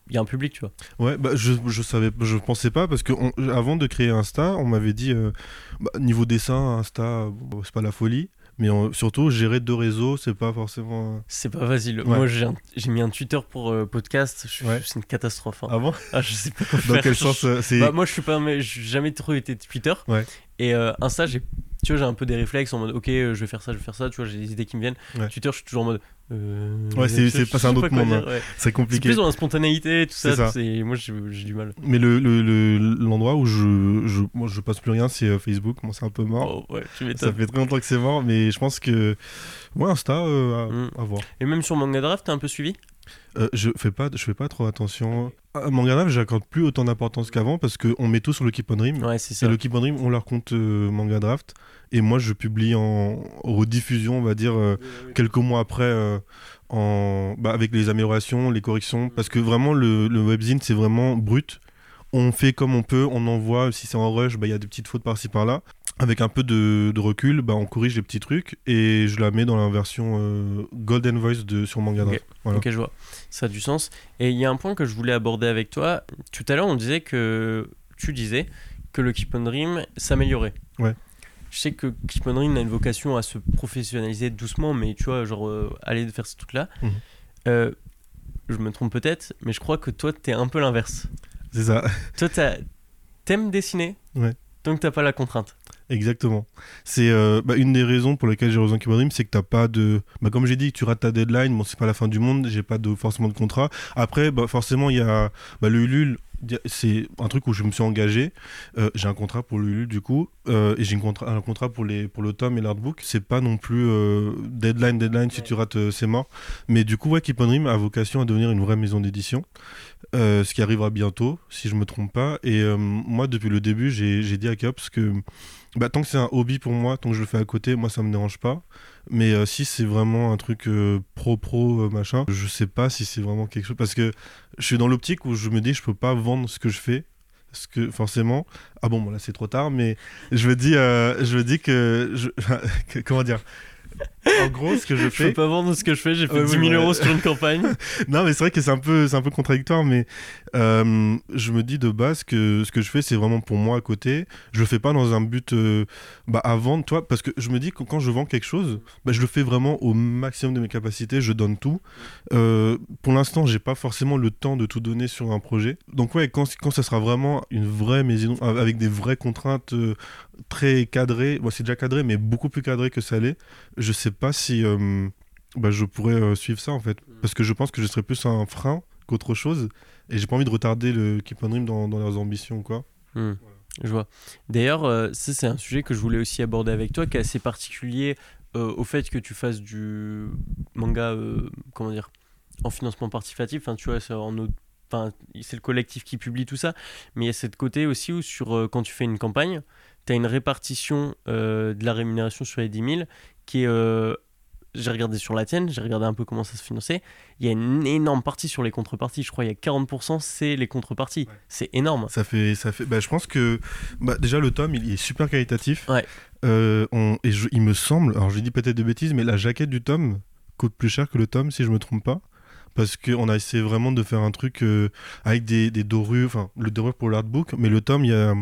A: Il y a un public, tu vois.
B: Ouais, bah, je, je savais, je pensais pas parce que on- avant de créer Insta, on m'avait dit euh, bah, niveau dessin, Insta, bon, c'est pas la folie, mais on- surtout gérer deux réseaux, c'est pas forcément. euh,
A: C'est pas facile.
B: Ouais.
A: Moi, j'ai mis un Twitter pour euh, podcast. je-
B: Ouais.
A: C'est une catastrophe. hein.
B: Avant,
A: Ah, je sais pas quoi
B: dans
A: faire.
B: quel
A: Je-
B: sens euh, c'est
A: Bah, moi, je suis pas, mais j'ai jamais trop été Twitter.
B: Ouais.
A: Et euh, Insta, j'ai, tu vois, j'ai un peu des réflexes en mode, ok, euh, je vais faire ça, je vais faire ça. Tu vois, j'ai des idées qui me viennent.
B: Ouais.
A: Twitter, je suis toujours en mode. euh,
B: Ouais, c'est- c'est pas- c'est un autre
A: quoi
B: monde,
A: dire, ouais.
B: C'est
A: C'est
B: compliqué.
A: plus dans la spontanéité, tout ça.
B: C'est ça.
A: c'est- Moi, j'ai, du mal.
B: Mais le le- le- l'endroit où je, je moi je passe plus rien, c'est Facebook. Moi, c'est un peu mort.
A: Oh, ouais, tu
B: Ça fait très longtemps que c'est mort, mais je pense que ouais, Insta, euh, à,
A: Mm.
B: à voir.
A: Et même sur Manga Draft, t'as un peu suivi?
B: Euh, je fais pas, je fais pas trop attention. À Manga j'accorde plus autant d'importance qu'avant parce qu'on met tout sur le Keep on Dream.
A: Ouais, c'est
B: C'est
A: ça.
B: le Keep on Dream, on leur compte euh, Manga Draft. Et moi, je publie en rediffusion, on va dire, euh, quelques mois après, euh, en... bah, avec les améliorations, les corrections. Parce que vraiment, le, le webzine, c'est vraiment brut. On fait comme on peut, on envoie. Si c'est en rush, bah, il y a des petites fautes par-ci par-là. Avec un peu de, de recul, bah, on corrige les petits trucs et je la mets dans la version euh, Golden Voice de, sur Manga. Voilà.
A: Ok, je vois. Ça a du sens. Et il y a un point que je voulais aborder avec toi. Tout à l'heure, on disait que tu disais que le Keep on Dream s'améliorait.
B: Ouais.
A: Je sais que Keep on Dream a une vocation à se professionnaliser doucement, mais tu vois, genre euh, aller faire ce truc-là.
B: Mhm.
A: Euh, je me trompe peut-être, mais je crois que toi, t'es un peu l'inverse.
B: C'est ça.
A: Toi, t'aimes dessiner,
B: Ouais.
A: donc t'as pas la contrainte.
B: Exactement. C'est euh, bah, une des raisons pour lesquelles j'ai rejoint on Dream, c'est que t'as pas de. Bah, comme j'ai dit, tu rates ta deadline. Bon, c'est pas la fin du monde. J'ai pas de forcément de contrat. Après, bah, forcément, il y a le Ulule. C'est un truc où je me suis engagé. Euh, j'ai un contrat pour le Ulule du coup, euh, et j'ai contra- un contrat pour les pour le tome et l'artbook. C'est pas non plus euh, deadline deadline. Si tu rates, c'est mort. Mais du coup, ouais, Keep on Dream a vocation à devenir une vraie maison d'édition. Ce qui arrivera bientôt, si je me trompe pas. Et moi, depuis le début, j'ai dit à Keops que bah, tant que c'est un hobby pour moi, tant que je le fais à côté, moi ça me dérange pas. Mais euh, si c'est vraiment un truc euh, pro pro euh, machin, je sais pas si c'est vraiment quelque chose parce que je suis dans l'optique où je me dis je peux pas vendre ce que je fais que forcément. Ah bon, bon là c'est trop tard mais je me dis je me dis que- comment dire en gros ce que je
A: Je
B: fais
A: peux pas vendre ce que je fais, j'ai fait
B: Ouais,
A: 10
B: ouais,
A: 000
B: ouais.
A: euros sur une campagne.
B: non, mais c'est vrai que c'est un peu, c'est un peu contradictoire, mais euh, je me dis de base que ce que je fais, c'est vraiment pour moi à côté. Je le fais pas dans un but euh, bah, à vendre, toi, parce que je me dis que quand je vends quelque chose, bah, je le fais vraiment au maximum de mes capacités, je donne tout. Euh, pour l'instant, j'ai pas forcément le temps de tout donner sur un projet. Donc ouais, quand, quand ça sera vraiment une vraie maison avec des vraies contraintes très cadrées, bon, c'est déjà cadré, mais beaucoup plus cadré que ça l'est, je sais pas si euh, bah, je pourrais euh, suivre ça en fait. Parce que je pense que je serais plus un frein qu'autre chose. Et j'ai pas envie de retarder le Keep on Dream dans, dans leurs ambitions quoi.
A: Hmm, Je vois. D'ailleurs, euh, ça c'est un sujet que je voulais aussi aborder avec toi, qui est assez particulier euh, au fait que tu fasses du manga, euh, comment dire, en financement participatif. Enfin, tu vois, c'est le collectif qui publie tout ça, mais il y a cette côté aussi où sur, quand tu fais une campagne, tu as une répartition euh, de la rémunération sur les 10 000 qui est... euh, j'ai regardé sur la tienne, j'ai regardé un peu comment ça se finançait. Il y a une énorme partie sur les contreparties. Je crois il y a 40%, c'est les contreparties.
B: Ouais.
A: C'est énorme.
B: Ça fait, ça fait. Bah, je pense que bah, déjà le tome il est super qualitatif.
A: Ouais.
B: Euh, on- et je- il me semble, alors j'ai dit peut-être de bêtises, mais la jaquette du tome coûte plus cher que le tome si je me trompe pas. Parce qu'on a essayé vraiment de faire un truc euh, avec des, dorures, enfin le dorure pour l'artbook, mais le tome, il y a,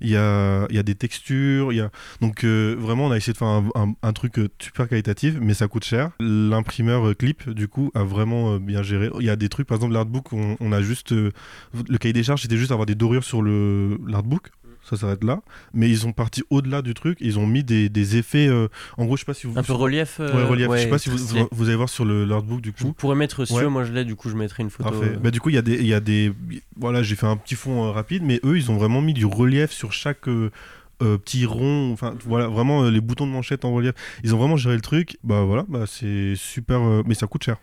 B: y, a, y a des textures, y a... donc euh, vraiment on a essayé de faire un, truc euh, super qualitatif, mais ça coûte cher. L'imprimeur Clip, du coup, a vraiment bien géré. Il y a des trucs, par exemple l'artbook, on, on a juste... le cahier des charges, c'était juste avoir des dorures sur l'artbook. Ça s'arrête là, mais ils sont partis au-delà du truc. Ils ont mis des, des effets. euh, en gros, je sais pas si vous.
A: Un peu relief. euh,
B: Ouais, relief. je sais pas si vous, vous, vous allez voir sur le l'artbook du
A: Je
B: coup.
A: pourrais mettre, si
B: Ouais.
A: moi je l'ai, du coup je mettrai une photo.
B: Parfait. Bah, du coup, il y a des, y a des, voilà, j'ai fait un petit fond euh, rapide, mais eux, ils ont vraiment mis du relief sur chaque euh, euh, petit rond. Enfin, voilà, vraiment euh, les boutons de manchette en relief. Ils ont vraiment géré le truc. Bah voilà, bah c'est super, euh, mais ça coûte cher.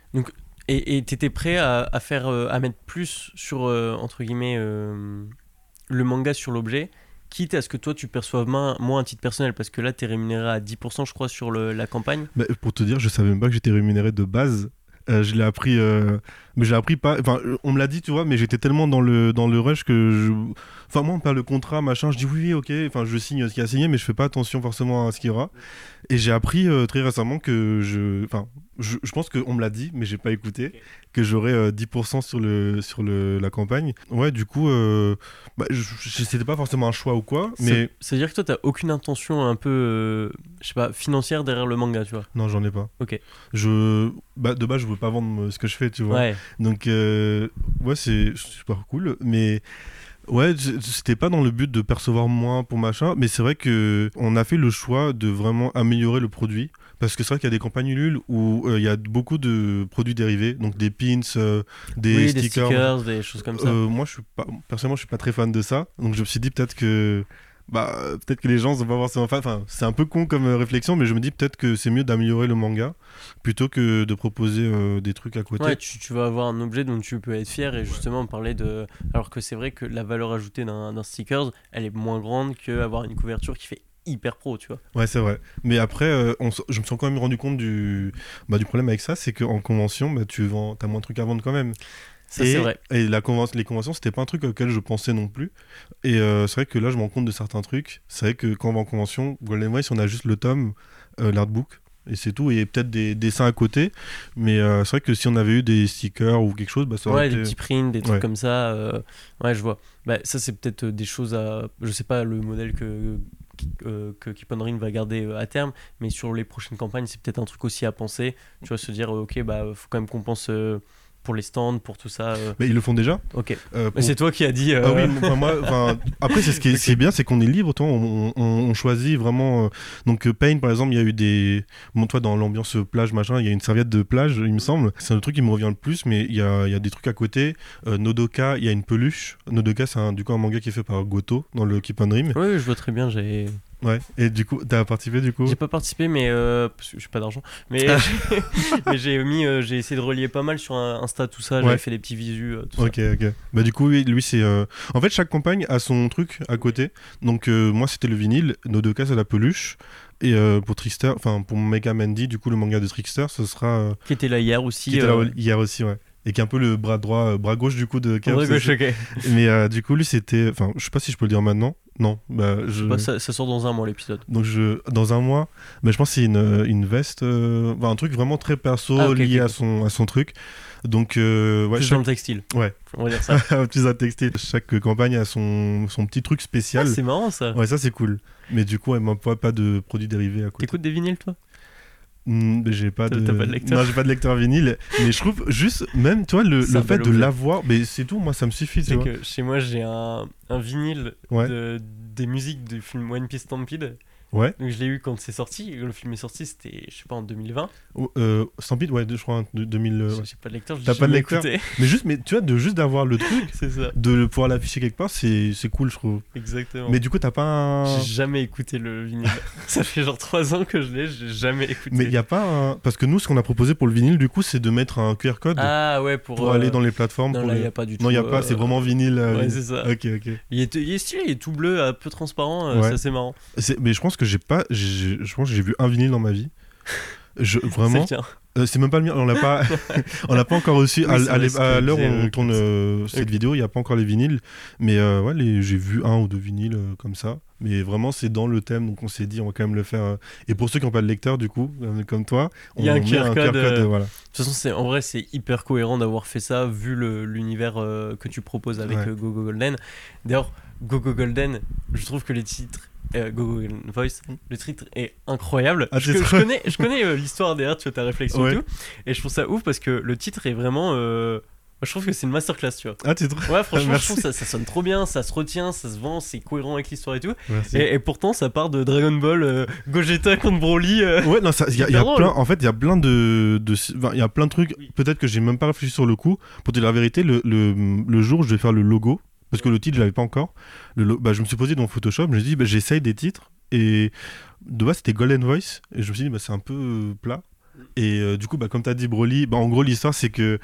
A: Et et t'étais prêt à, à faire, à mettre plus sur, entre guillemets, le manga sur l'objet, quitte à ce que toi tu perçoives moins, à titre personnel, parce que là t'es rémunéré à 10% je crois sur le- la campagne.
B: Pour te dire, je savais même pas que j'étais rémunéré de base. Euh, je l'ai appris, euh, mais j'ai appris pas. Enfin, euh, on me l'a dit, tu vois, mais j'étais tellement dans le dans le rush que je. Enfin, moi, on parle le contrat, machin. Je dis oui, oui, ok. Enfin, je signe ce qu'il y a signé, mais je fais pas attention forcément à ce qu'il y aura. Et j'ai appris euh, très récemment que je. Enfin, je, je pense qu'on me l'a dit, mais j'ai pas écouté. Que j'aurais euh, 10% sur le sur le la campagne. Ouais, du coup, euh, bah, je, je- c'était pas forcément un choix ou quoi, mais
A: C'est- C'est-à-dire que toi t'as aucune intention un peu, euh, je sais pas, financière derrière le manga, tu vois?
B: non, j'en ai pas.
A: Ok.
B: Je, bah, de base, je veux pas vendre ce que je fais, tu vois.
A: Ouais.
B: Donc, euh, ouais, c'est super cool. Mais ouais, c'était pas dans le but de percevoir moins pour machin. Mais c'est vrai que on a fait le choix de vraiment améliorer le produit. Parce que c'est vrai qu'il y a des campagnes Ulule où euh, il y a beaucoup de produits dérivés. Donc des pins, euh, des,
A: oui,
B: stickers.
A: des stickers, des choses comme ça.
B: Moi, je suis pas, personnellement, je suis pas très fan de ça. Donc je me suis dit peut-être que. Bah, peut-être que les gens sont pas forcément fans. Enfin, c'est un peu con comme euh, réflexion, mais je me dis peut-être que c'est mieux d'améliorer le manga plutôt que de proposer euh, des trucs à côté.
A: Ouais, tu, tu vas avoir un objet dont tu peux être fier et justement parler de. Alors que c'est vrai que la valeur ajoutée d'un stickers, elle est moins grande qu'avoir une couverture qui fait hyper pro, tu vois.
B: Ouais, c'est vrai. Mais après, euh, on je me suis quand même rendu compte du, bah, du problème avec ça, c'est qu'en convention, bah, tu vends, as moins de trucs à vendre quand même.
A: Ça,
B: et,
A: c'est vrai.
B: Et la les conventions, c'était pas un truc auquel je pensais non plus. Et euh, c'est vrai que là, je me rends compte de certains trucs. C'est vrai que quand on va en convention, Golden Voice, on a juste le tome, euh, l'artbook, et c'est tout. Et peut-être des dessins à côté. Mais euh, c'est vrai que si on avait eu des stickers ou quelque chose, bah, ça aurait
A: Ouais,
B: été...
A: des petits prints, des trucs
B: Ouais.
A: comme ça. euh, Ouais, je vois. Bah, ça, c'est peut-être des choses à. Je sais pas le modèle que. que Keep on Ring va garder à terme, mais sur les prochaines campagnes, c'est peut-être un truc aussi à penser. Tu vois, se dire, ok, bah, faut quand même qu'on pense euh, pour les stands, pour tout ça. euh,
B: Mais ils le font déjà.
A: Ok.
B: Euh, pour-
A: c'est toi qui as dit. euh,
B: Ah oui, moi, après, c'est ce qui est, ce qui est bien, c'est qu'on est libre, toi, on, on- on choisit vraiment. euh, donc, Pain, par exemple, il y a eu des. Bon, toi, dans l'ambiance plage, machin, il y a une serviette de plage, il me semble. C'est le truc qui me revient le plus, mais il y a, il y a des trucs à côté. Nodoka, il y a une peluche. Nodoka, c'est un, du coup un manga qui est fait par Goto dans le Keep on Dream.
A: Oui, je vois très bien. J'ai
B: Ouais. Et du coup, t'as participé du coup
A: j'ai pas participé, mais euh, parce que j'ai pas d'argent. Mais j'ai- mais j'ai mis, euh, j'ai essayé de relier pas mal sur Insta tout ça. J'avais
B: Ouais.
A: fait des petits visus, euh, tout ça.
B: Ok, ok. Bah, du coup, lui, c'est. En fait, chaque campagne a son truc à côté. Donc, moi, c'était le vinyle. Nodoka, c'est la peluche. Et euh, pour Trickster, enfin, pour Mega Mandy, du coup, le manga de Trickster, ce sera. euh,
A: Qui était là hier aussi.
B: qui était là
A: euh,
B: hier aussi, ouais. Et qui est un peu le bras droit, bras gauche du coup de
A: Gauche, ok.
B: Mais du coup, lui, c'était. Enfin, je sais pas si je peux le dire maintenant. Non, bah, je.
A: Bah, ça, ça sort dans un mois l'épisode.
B: Donc, je... dans un mois, mais je pense que c'est une, une veste, euh, enfin, un truc vraiment très perso
A: Ah,
B: lié à, son, à son truc. Donc, euh, ouais,
A: Plus
B: chaque...
A: dans le textile.
B: Ouais.
A: On va dire ça.
B: plus un textile. Chaque campagne a son, son petit truc
A: Ah,
B: spécial.
A: c'est marrant ça.
B: ouais, ça, c'est cool. Mais du coup, elle m'emploie pas de produits dérivés à côté.
A: T'écoutes des vinyles toi?
B: Mais j'ai pas de.
A: t'as pas de lecteur
B: Non, j'ai pas de lecteur vinyle. mais je trouve juste, même toi, le, le fait de l'avoir, mais c'est tout. Moi, ça me suffit. Tu
A: C'est
B: vois.
A: que chez moi j'ai un, un vinyle
B: Ouais.
A: de, des musiques du film One Piece Stampede.
B: Ouais.
A: Donc je l'ai eu quand c'est sorti. Le film est sorti, c'était, je sais pas, en 2020.
B: Oh, euh, Stampede, ouais, je crois, hein, de 2000. euh.
A: J'ai pas de lecteur,
B: T'as pas de lecteur
A: écouté.
B: Mais juste, mais tu vois, de juste d'avoir le truc,
A: ça,
B: de pouvoir l'afficher quelque part, c'est cool, je trouve.
A: exactement.
B: Mais du coup, t'as pas un.
A: J'ai jamais écouté le vinyle. ça fait genre 3 ans que je l'ai, j'ai jamais écouté.
B: Mais il y a pas un. Parce que nous, ce qu'on a proposé pour le vinyle, du coup, c'est de mettre un QR code
A: Ah ouais, pour,
B: pour
A: euh,
B: aller dans les plateformes.
A: Non,
B: pour
A: là, il
B: les-
A: a pas du tout.
B: Non, il y a
A: euh,
B: pas, c'est vraiment vinyle. euh,
A: Ouais, c'est ça.
B: Ok, ok.
A: Il est, il est stylé, il est tout bleu, un peu transparent, euh,
B: Ouais.
A: ça c'est marrant.
B: Mais je pense que j'ai pas. j'ai- Je pense que j'ai vu un vinyle dans ma vie. Je, vraiment, euh, c'est même pas le mien. On l'a pas, on l'a pas encore reçu.
A: Oui,
B: à l'heure où on tourne euh, cette vidéo, il n'y a pas encore les vinyles. Mais euh, ouais, les- j'ai vu un ou deux vinyles euh, comme ça. Mais vraiment, c'est dans le thème, donc on s'est dit, on va quand même le faire. Et pour ceux qui n'ont pas de lecteur, du coup, comme toi, on
A: Il y a un
B: met
A: QR code,
B: voilà.
A: De toute façon, c'est, en vrai, c'est hyper cohérent d'avoir fait ça vu le- l'univers que tu proposes avec
B: Ouais.
A: euh, Gogo Golden. D'ailleurs, Gogo Golden, je trouve que les titres, euh, Gogo Golden Voice, le titre est incroyable.
B: Ah,
A: je, connais, je connais euh, l'histoire derrière, tu vois, ta réflexion
B: Ouais.
A: et tout. Et je trouve ça ouf parce que le titre est vraiment. euh, moi, je trouve que c'est une masterclass, tu vois.
B: Ah, t'es trop.
A: Ouais, franchement, je trouve que ça, ça sonne trop bien, ça se retient, ça se vend, c'est cohérent avec l'histoire et tout. Et, et pourtant, ça part de Dragon Ball, euh, Gogeta contre Broly. euh.
B: Ouais, non, il y, a- y plein. En fait, il y a plein de, il y a plein de trucs.
A: Oui.
B: Peut-être que j'ai même pas réfléchi sur le coup. Pour te dire la vérité, le, le, le jour où je vais faire le logo, parce que le titre je l'avais pas encore. Le, bah, je me suis posé dans Photoshop. Je me suis dit, bah, j'essaye des titres et de base c'était Golden Voice et je me suis dit, bah, c'est un peu euh, plat. Et euh, du coup, bah, comme tu as dit, Broly, bah, en gros, l'histoire, c'est que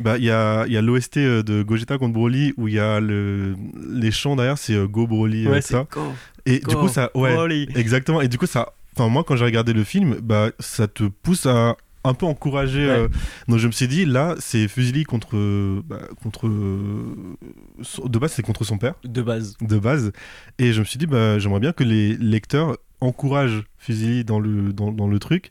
B: bah, il y a, y a l'OST euh, de Gogeta contre Broly où il y a le, les chants derrière, c'est euh, Go Broly,
A: Ouais,
B: ça.
A: Go,
B: Et du
A: Go,
B: coup, ça, ouais,
A: Broly.
B: Exactement. Et du coup, ça. Enfin, moi, quand j'ai regardé le film, bah, ça te pousse à un peu encourager.
A: Ouais.
B: euh, Donc, je me suis dit, là, c'est Fusili contre. euh, bah, contre euh, De base, c'est contre son père,
A: De base.
B: de base. Et je me suis dit, bah, j'aimerais bien que les lecteurs encouragent Fusili dans le, dans, dans le truc.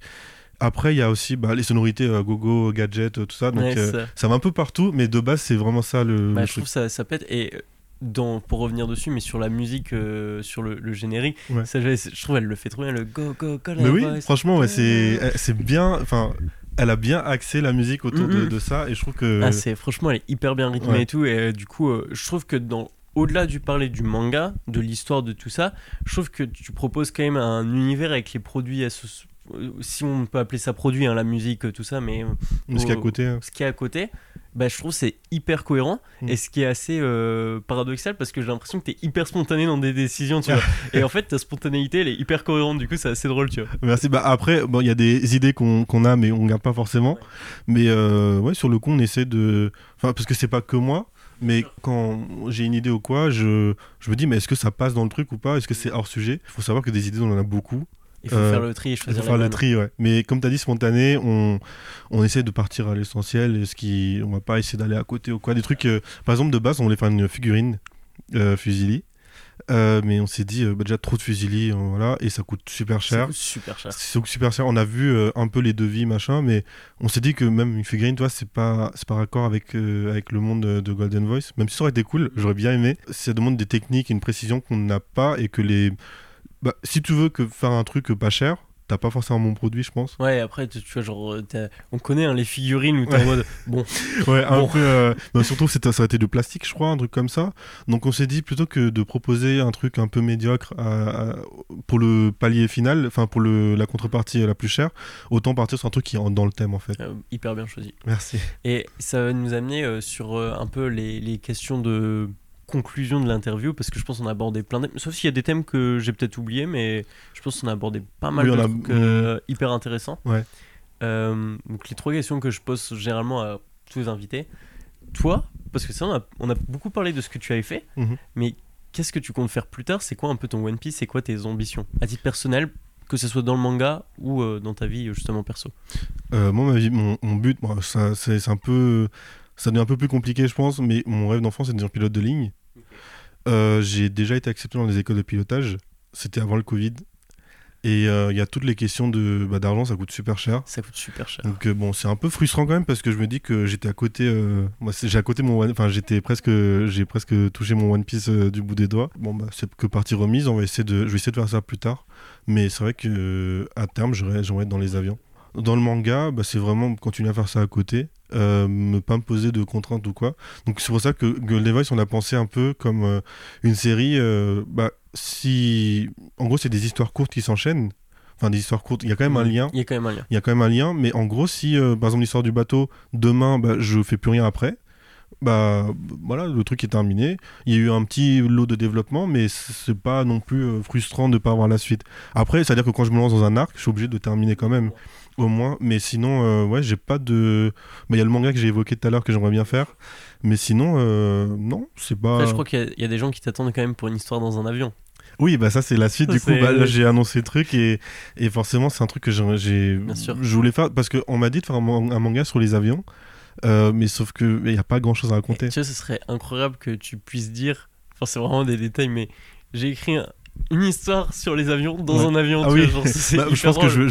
B: Après, il y a aussi bah, les sonorités euh, gogo, gadget, euh, tout ça. Donc,
A: Ouais,
B: euh,
A: ça.
B: ça va un peu partout, mais de base, c'est vraiment ça le,
A: Bah,
B: le
A: je
B: truc.
A: trouve ça, ça pète. Et euh, dans, pour revenir dessus, mais sur la musique, euh, sur le, le générique,
B: Ouais.
A: ça, je je trouve elle le fait trop bien, le go, go, go,
B: Mais oui,
A: voice.
B: franchement, ouais, c'est c'est bien. Enfin, elle a bien axé la musique autour de,
A: Mhm.
B: de ça, et je trouve que.
A: Ah, c'est, franchement, elle est hyper bien rythmée
B: Ouais.
A: et tout. Et euh, du coup, euh, je trouve que dans. Au-delà du parler du manga, de l'histoire de tout ça, je trouve que tu proposes quand même un univers avec les produits, si on peut appeler ça produit, hein, la musique, tout ça, mais
B: ce qu'il y a à côté. hein.
A: ce qui est à côté, bah, je trouve que c'est hyper cohérent
B: Mm.
A: et ce qui est assez euh, paradoxal parce que j'ai l'impression que t'es hyper spontané dans des décisions, tu vois. et en fait, ta spontanéité, elle est hyper cohérente, du coup, c'est assez drôle, tu vois.
B: Merci. Bah après, bon, il y a des idées qu'on a, mais on garde pas forcément.
A: Ouais.
B: Mais euh, ouais, sur le coup, on essaie de. Enfin, parce que c'est pas que moi. Mais quand j'ai une idée ou quoi, je, je me dis, mais est-ce que ça passe dans le truc ou pas? Est-ce que c'est hors sujet? Il faut savoir que des idées, on en a beaucoup.
A: Il faut
B: Euh,
A: faire le tri
B: Il faut faire le tri, ouais. Mais comme tu as dit, spontané, on, on essaie de partir à l'essentiel. Et ce qui, on va pas essayer d'aller à côté ou quoi. Des trucs, euh, par exemple, de base, on voulait faire une figurine euh, Fusili. Euh, mais on s'est dit, euh, bah, déjà trop de Fusili, euh, voilà, et ça coûte super
A: Ça
B: cher.
A: coûte super cher.
B: C'est super cher. On a vu euh, un peu les devis, machin, mais on s'est dit que même une figurine, toi, c'est pas, c'est pas raccord avec, euh, avec le monde de, de Golden Voice. Même si ça aurait été cool, j'aurais bien aimé. Ça demande des techniques et une précision qu'on n'a pas et que les. Bah, si tu veux que faire un truc pas cher, t'as pas forcément mon produit, je pense.
A: Ouais, après, tu, tu vois, genre, euh, on connaît hein, les figurines où t'es
B: Ouais.
A: en mode, bon,
B: Ouais, un
A: Bon.
B: peu. euh, surtout, ça aurait été de plastique, je crois, un truc comme ça. Donc, on s'est dit plutôt que de proposer un truc un peu médiocre à- à- pour le palier final, enfin pour le, la contrepartie la plus chère, autant partir sur un truc qui est dans le thème en fait.
A: euh, hyper bien choisi.
B: Merci.
A: Et ça va nous amener euh, sur euh, un peu les, les questions de conclusion de l'interview parce que je pense qu'on a abordé plein de sauf s'il y a des thèmes que j'ai peut-être oubliés mais je pense qu'on a abordé pas mal
B: Oui,
A: de
B: a-
A: trucs euh, hyper intéressants
B: Ouais.
A: Euh, donc les trois questions que je pose généralement à tous les invités toi parce que ça on a, on a beaucoup parlé de ce que tu avais fait
B: Mhm.
A: mais qu'est-ce que tu comptes faire plus tard? C'est quoi un peu ton One Piece? C'est quoi tes ambitions? À titre personnel que ce soit dans le manga ou euh, dans ta vie justement perso
B: Euh, moi, ma vie, mon, mon but, c'est un peu. Ça devient un peu plus compliqué, je pense, mais mon rêve d'enfant, c'est de devenir pilote de ligne. Euh, j'ai déjà été accepté dans les écoles de pilotage. C'était avant le Covid. Et euh, il y a toutes les questions de, bah, d'argent, ça coûte super cher.
A: ça coûte super cher
B: Donc euh, bon, c'est un peu frustrant quand même parce que je me dis que j'étais à côté. euh, moi, j'ai à côté mon, One- enfin j'étais presque, j'ai presque touché mon One Piece du bout des doigts. Bon bah c'est que partie remise. On va essayer de, je vais essayer de faire ça plus tard. Mais c'est vrai que à terme, j'aimerais être dans les avions. Dans le manga, bah, c'est vraiment continuer à faire ça à côté, euh, ne pas me poser de contraintes ou quoi. Donc c'est pour ça que Golden Voice, on a pensé un peu comme euh, une série. euh, bah, si, en gros, c'est des histoires courtes qui s'enchaînent. Enfin, des histoires courtes. Il y a quand même un lien
A: il y a quand même un lien
B: il y a quand même un lien, mais en gros, si par exemple l'histoire du bateau, demain bah, je fais plus rien après, bah voilà, le truc est terminé. Il y a eu un petit lot de développement, mais c'est pas non plus frustrant de pas avoir la suite. Après, c'est à dire que quand je me lance dans un arc, je suis obligé de terminer quand même, au moins. Mais sinon, euh, ouais, j'ai pas de. Bah, Il y a le manga que j'ai évoqué tout à l'heure que j'aimerais bien faire, mais sinon, euh, non, c'est pas.
A: Après, je crois qu'il y, a- il y a des gens qui t'attendent quand même pour une histoire dans un avion.
B: Oui, bah ça c'est la suite.
A: Ça,
B: du coup, bah, j'ai annoncé le truc et, et forcément c'est un truc que j'ai, j'ai-
A: Bien sûr.
B: je voulais faire parce qu'on m'a dit de faire un, man- un manga sur les avions, euh, mais sauf que il n'y a pas grand chose à
A: Et
B: raconter.
A: tu vois, ce serait incroyable que tu puisses dire, enfin c'est vraiment des détails, mais j'ai écrit un- une histoire sur les avions dans
B: Ouais.
A: un avion.
B: Ah
A: tu
B: oui,
A: vois, genre, c'est
B: Bah, je pense que
A: drôle.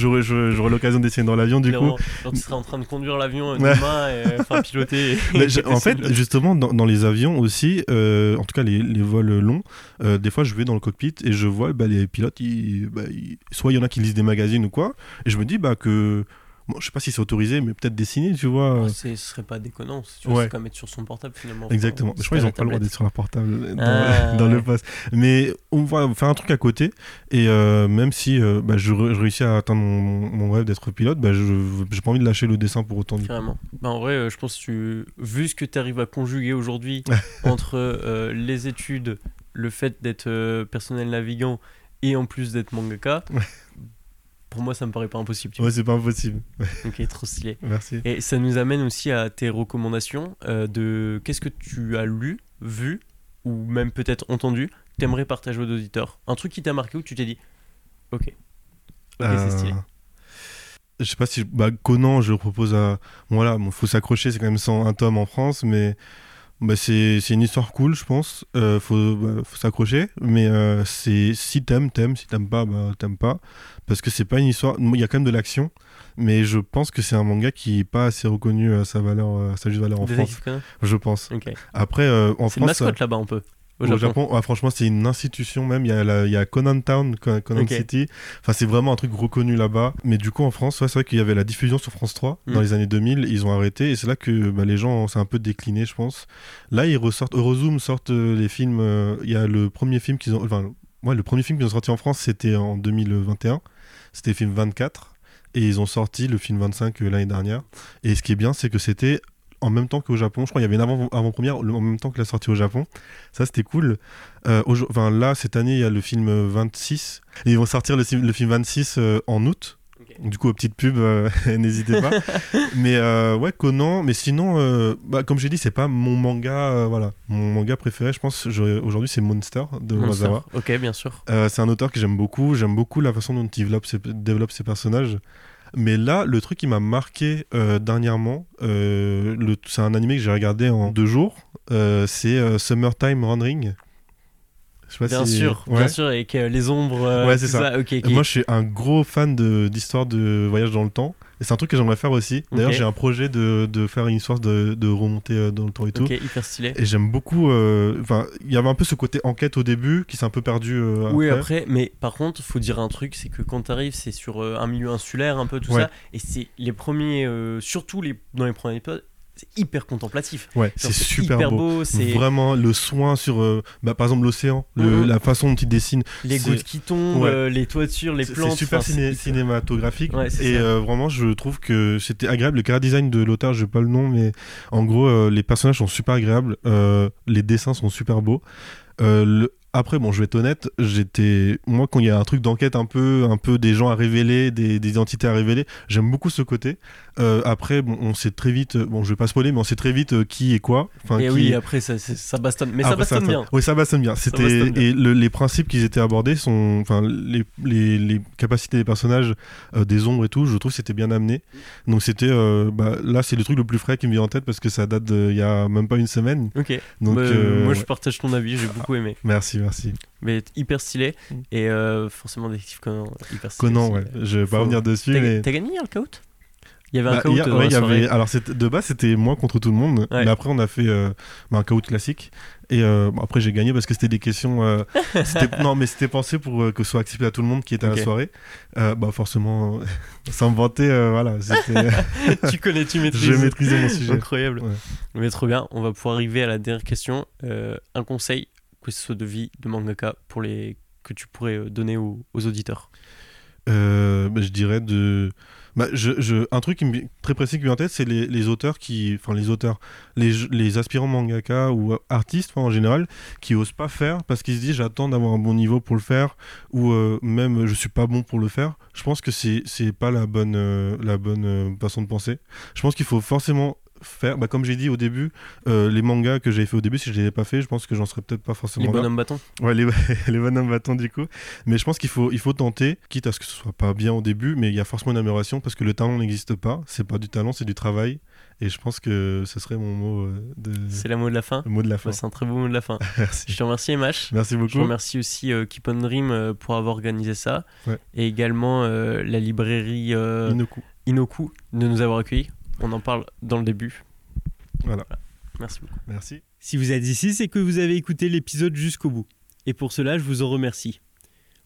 B: j'aurai, l'occasion d'essayer dans l'avion du coup.
A: Genre, tu serais en train de conduire l'avion euh,
B: Ouais.
A: demain et enfin piloter. et-
B: Mais en fait, justement, dans, dans les avions aussi, euh, en tout cas les, les vols longs, euh, des fois je vais dans le cockpit et je vois bah, les pilotes, ils- bah, ils- soit il y en a qui lisent des magazines ou quoi, et je me dis bah, que, bon, je sais pas si c'est autorisé, mais peut-être dessiner, tu vois.
A: Oh, ce serait pas déconnant. Tu vois,
B: Ouais.
A: c'est comme être sur son portable finalement.
B: Exactement. Je crois qu'ils n'ont pas le droit d'être sur leur portable dans,
A: Ah,
B: dans le poste. Mais on va faire un truc à côté. Et euh, même si euh, bah, je, réussis à atteindre mon, mon rêve d'être pilote, bah, je j'ai pas envie de lâcher le dessin pour autant.
A: Carrément. Bah, en vrai, euh, je pense que tu, vu ce que tu arrives à conjuguer aujourd'hui entre euh, les études, le fait d'être euh, personnel navigant et en plus d'être mangaka,
B: Ouais.
A: Pour moi, ça me paraît pas impossible. tu
B: Ouais, c'est pas impossible.
A: Ok, trop stylé.
B: Merci.
A: Et ça nous amène aussi à tes recommandations euh, de qu'est-ce que tu as lu, vu ou même peut-être entendu, t'aimerais partager aux auditeurs. Un truc qui t'a marqué où tu t'es dit, ok, ok, c'est stylé.
B: Euh, Je sais pas si. Bah, Conan, je propose à. Voilà, bon, faut s'accrocher, c'est quand même 101 tomes en France, mais. Bah, c'est une histoire cool, je pense. Euh, faut bah, faut s'accrocher. Mais euh, c'est si t'aimes, t'aimes. Si t'aimes pas, bah, t'aimes pas. Parce que c'est pas une histoire. Il y a quand même de l'action. Mais je pense que c'est un manga qui est pas assez reconnu à sa valeur, euh, à sa juste valeur en France. Je pense. Après, euh, en
A: C'est une
B: France.
A: mascotte là-bas un peu. Au,
B: Au
A: Japon.
B: Ouais, franchement, c'est une institution même. Il y a, la- il y a Conan Town, Con- Conan. City. Enfin, c'est vraiment un truc reconnu là-bas. Mais du coup, en France, ouais, c'est vrai qu'il y avait la diffusion sur France 3 dans
A: Mm.
B: les années 2000. Ils ont arrêté et c'est là que bah, les gens, c'est un peu décliné, je pense. Là, ils ressortent. Eurozoom sortent euh, les films. euh, Il y a le premier film qu'ils ont. Enfin, ouais, le premier film qu'ils ont sorti en France, c'était en 2021. C'était le film 24. Et ils ont sorti le film 25 euh, l'année dernière. Et ce qui est bien, c'est que c'était en même temps qu'au Japon. Je crois qu'il y avait une avant- avant-première en même temps que la sortie au Japon. Ça, c'était cool. Euh, enfin, là, cette année, il y a le film euh, 26. Et ils vont sortir le, film 26 euh, en août. Du coup, petite pub, euh, n'hésitez pas. mais euh, ouais, Conan. Mais sinon, bah, comme j'ai dit, c'est pas mon manga. voilà, mon manga préféré, je pense. Aujourd'hui, c'est Monster de
A: Monster.
B: Urasawa.
A: Ok, bien sûr.
B: C'est un auteur que j'aime beaucoup. J'aime beaucoup la façon dont il développe ses, développe ses personnages. Mais là, le truc qui m'a marqué euh, dernièrement, euh, c'est un animé que j'ai regardé en deux jours. euh, c'est Summertime Rendering.
A: Bien
B: si-
A: sûr,
B: Ouais.
A: bien sûr, avec les ombres.
B: Ouais, c'est ça. Moi, je suis un gros fan de- d'histoire de, voyage dans le temps. Et c'est un truc que j'aimerais faire aussi. D'ailleurs, j'ai un projet de, de faire une histoire de, de remonter euh, dans le temps et tout.
A: Ok, hyper stylé.
B: Et j'aime beaucoup. euh, Enfin, il y avait un peu ce côté enquête au début qui s'est un peu perdu. euh,
A: Oui,
B: après.
A: après, mais par contre, faut dire un truc, c'est que quand t'arrives, c'est sur euh, un milieu insulaire, un peu tout
B: Ouais.
A: ça, et c'est les premiers, surtout les, dans les premiers épisodes, c'est hyper contemplatif.
B: Ouais, c'est super
A: hyper
B: beau.
A: beau, c'est
B: Vraiment, le soin sur, euh, bah, par exemple, l'océan,
A: Mhm.
B: la façon dont il dessine.
A: les gouttes qui tombent,
B: Ouais.
A: euh, les toitures, les plantes.
B: c'est super ciné- cinématographique.
A: Ouais,
B: et euh, vraiment, je trouve que c'était agréable. Le cara design de l'auteur, je sais pas le nom, mais en gros, les personnages sont super agréables. les dessins sont super beaux. Le- Après, bon, je vais être honnête, j'étais. Moi, quand il y a un truc d'enquête un peu, un peu des gens à révéler, des, des identités à révéler, j'aime beaucoup ce côté. Euh, après, bon, on sait très vite. Bon, je vais pas spoiler, mais on sait très vite euh, qui est quoi. Enfin,
A: Et
B: qui-
A: oui, après, ça, ça bastonne. Mais ça bastonne bien.
B: Oui, ça bastonne bien. C'était et le- les principes qui étaient abordés sont, enfin, les, les, les capacités des personnages, euh, des ombres et tout. Je trouve que c'était bien amené. Donc c'était, bah, là, c'est le truc le plus frais qui me vient en tête parce que ça date d'il y a même pas une semaine.
A: Ok.
B: Donc
A: Bah, moi, je partage ton avis, j'ai beaucoup aimé.
B: merci, merci.
A: Mais hyper stylé.
B: Mm.
A: Et euh, forcément, Détective Conan, hyper stylé.
B: Conan, ouais. Je vais pas revenir dessus,
A: T'as
B: mais.
A: t'as gagné hier le caout Il y avait
B: Bah,
A: un caout
B: ouais, il y
A: soirée.
B: avait- alors de base c'était moi contre tout le monde,
A: Ouais.
B: mais après on a fait euh, bah, un caout classique et euh, bon, après j'ai gagné parce que c'était des questions. euh, non mais c'était pensé pour euh, que ce soit accessible à tout le monde qui était à la soirée. Euh, bah forcément, euh, sans me vanter, euh, voilà,
A: tu connais, tu maîtrises.
B: j'ai maîtrisé mon sujet.
A: Incroyable.
B: Ouais.
A: Mais trop bien. On va pouvoir arriver à la dernière question. Euh, un conseil, ce de vie, de mangaka, pour les que tu pourrais euh, donner aux, auditeurs.
B: Euh, bah, je dirais de. Bah, je, je- un truc qui me très précis qui me vient en tête, c'est les, auteurs qui. Enfin, les auteurs. Les, les aspirants mangaka ou euh, artistes en général qui osent pas faire parce qu'ils se disent j'attends d'avoir un bon niveau pour le faire ou même je suis pas bon pour le faire. Je pense que c'est pas la bonne, la bonne façon de penser. Je pense qu'il faut forcément faire. Bah, comme j'ai dit au début, euh, les mangas que j'avais fait au début, si je les avais pas fait, je pense que j'en serais peut-être pas forcément
A: Les bonhommes bâtons.
B: Ouais, les, les bonhommes bâtons du coup. Mais je pense qu'il faut, il faut tenter, quitte à ce que ce soit pas bien au début, mais il y a forcément une amélioration parce que le talent n'existe pas. C'est pas du talent, c'est du travail. Et je pense que ce serait mon mot euh, de
A: C'est le mot de la fin.
B: le mot de la fin.
A: Bah, c'est un très beau mot de la fin.
B: Merci.
A: Je te remercie, Emash.
B: Merci
A: Je
B: beaucoup.
A: remercie aussi euh, Keep on Dream euh, pour avoir organisé ça.
B: Ouais.
A: Et également la librairie
B: Inoku.
A: Inoku de nous avoir accueillis. On en parle dans le début.
B: Voilà.
A: Merci beaucoup.
B: Merci.
A: Si vous êtes ici, c'est que vous avez écouté l'épisode jusqu'au bout. Et pour cela, je vous en remercie.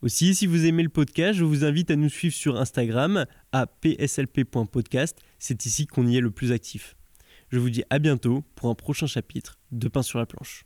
A: Aussi, si vous aimez le podcast, je vous invite à nous suivre sur Instagram à pslp.podcast. C'est ici qu'on y est le plus actif. Je vous dis à bientôt pour un prochain chapitre de Pain sur la planche.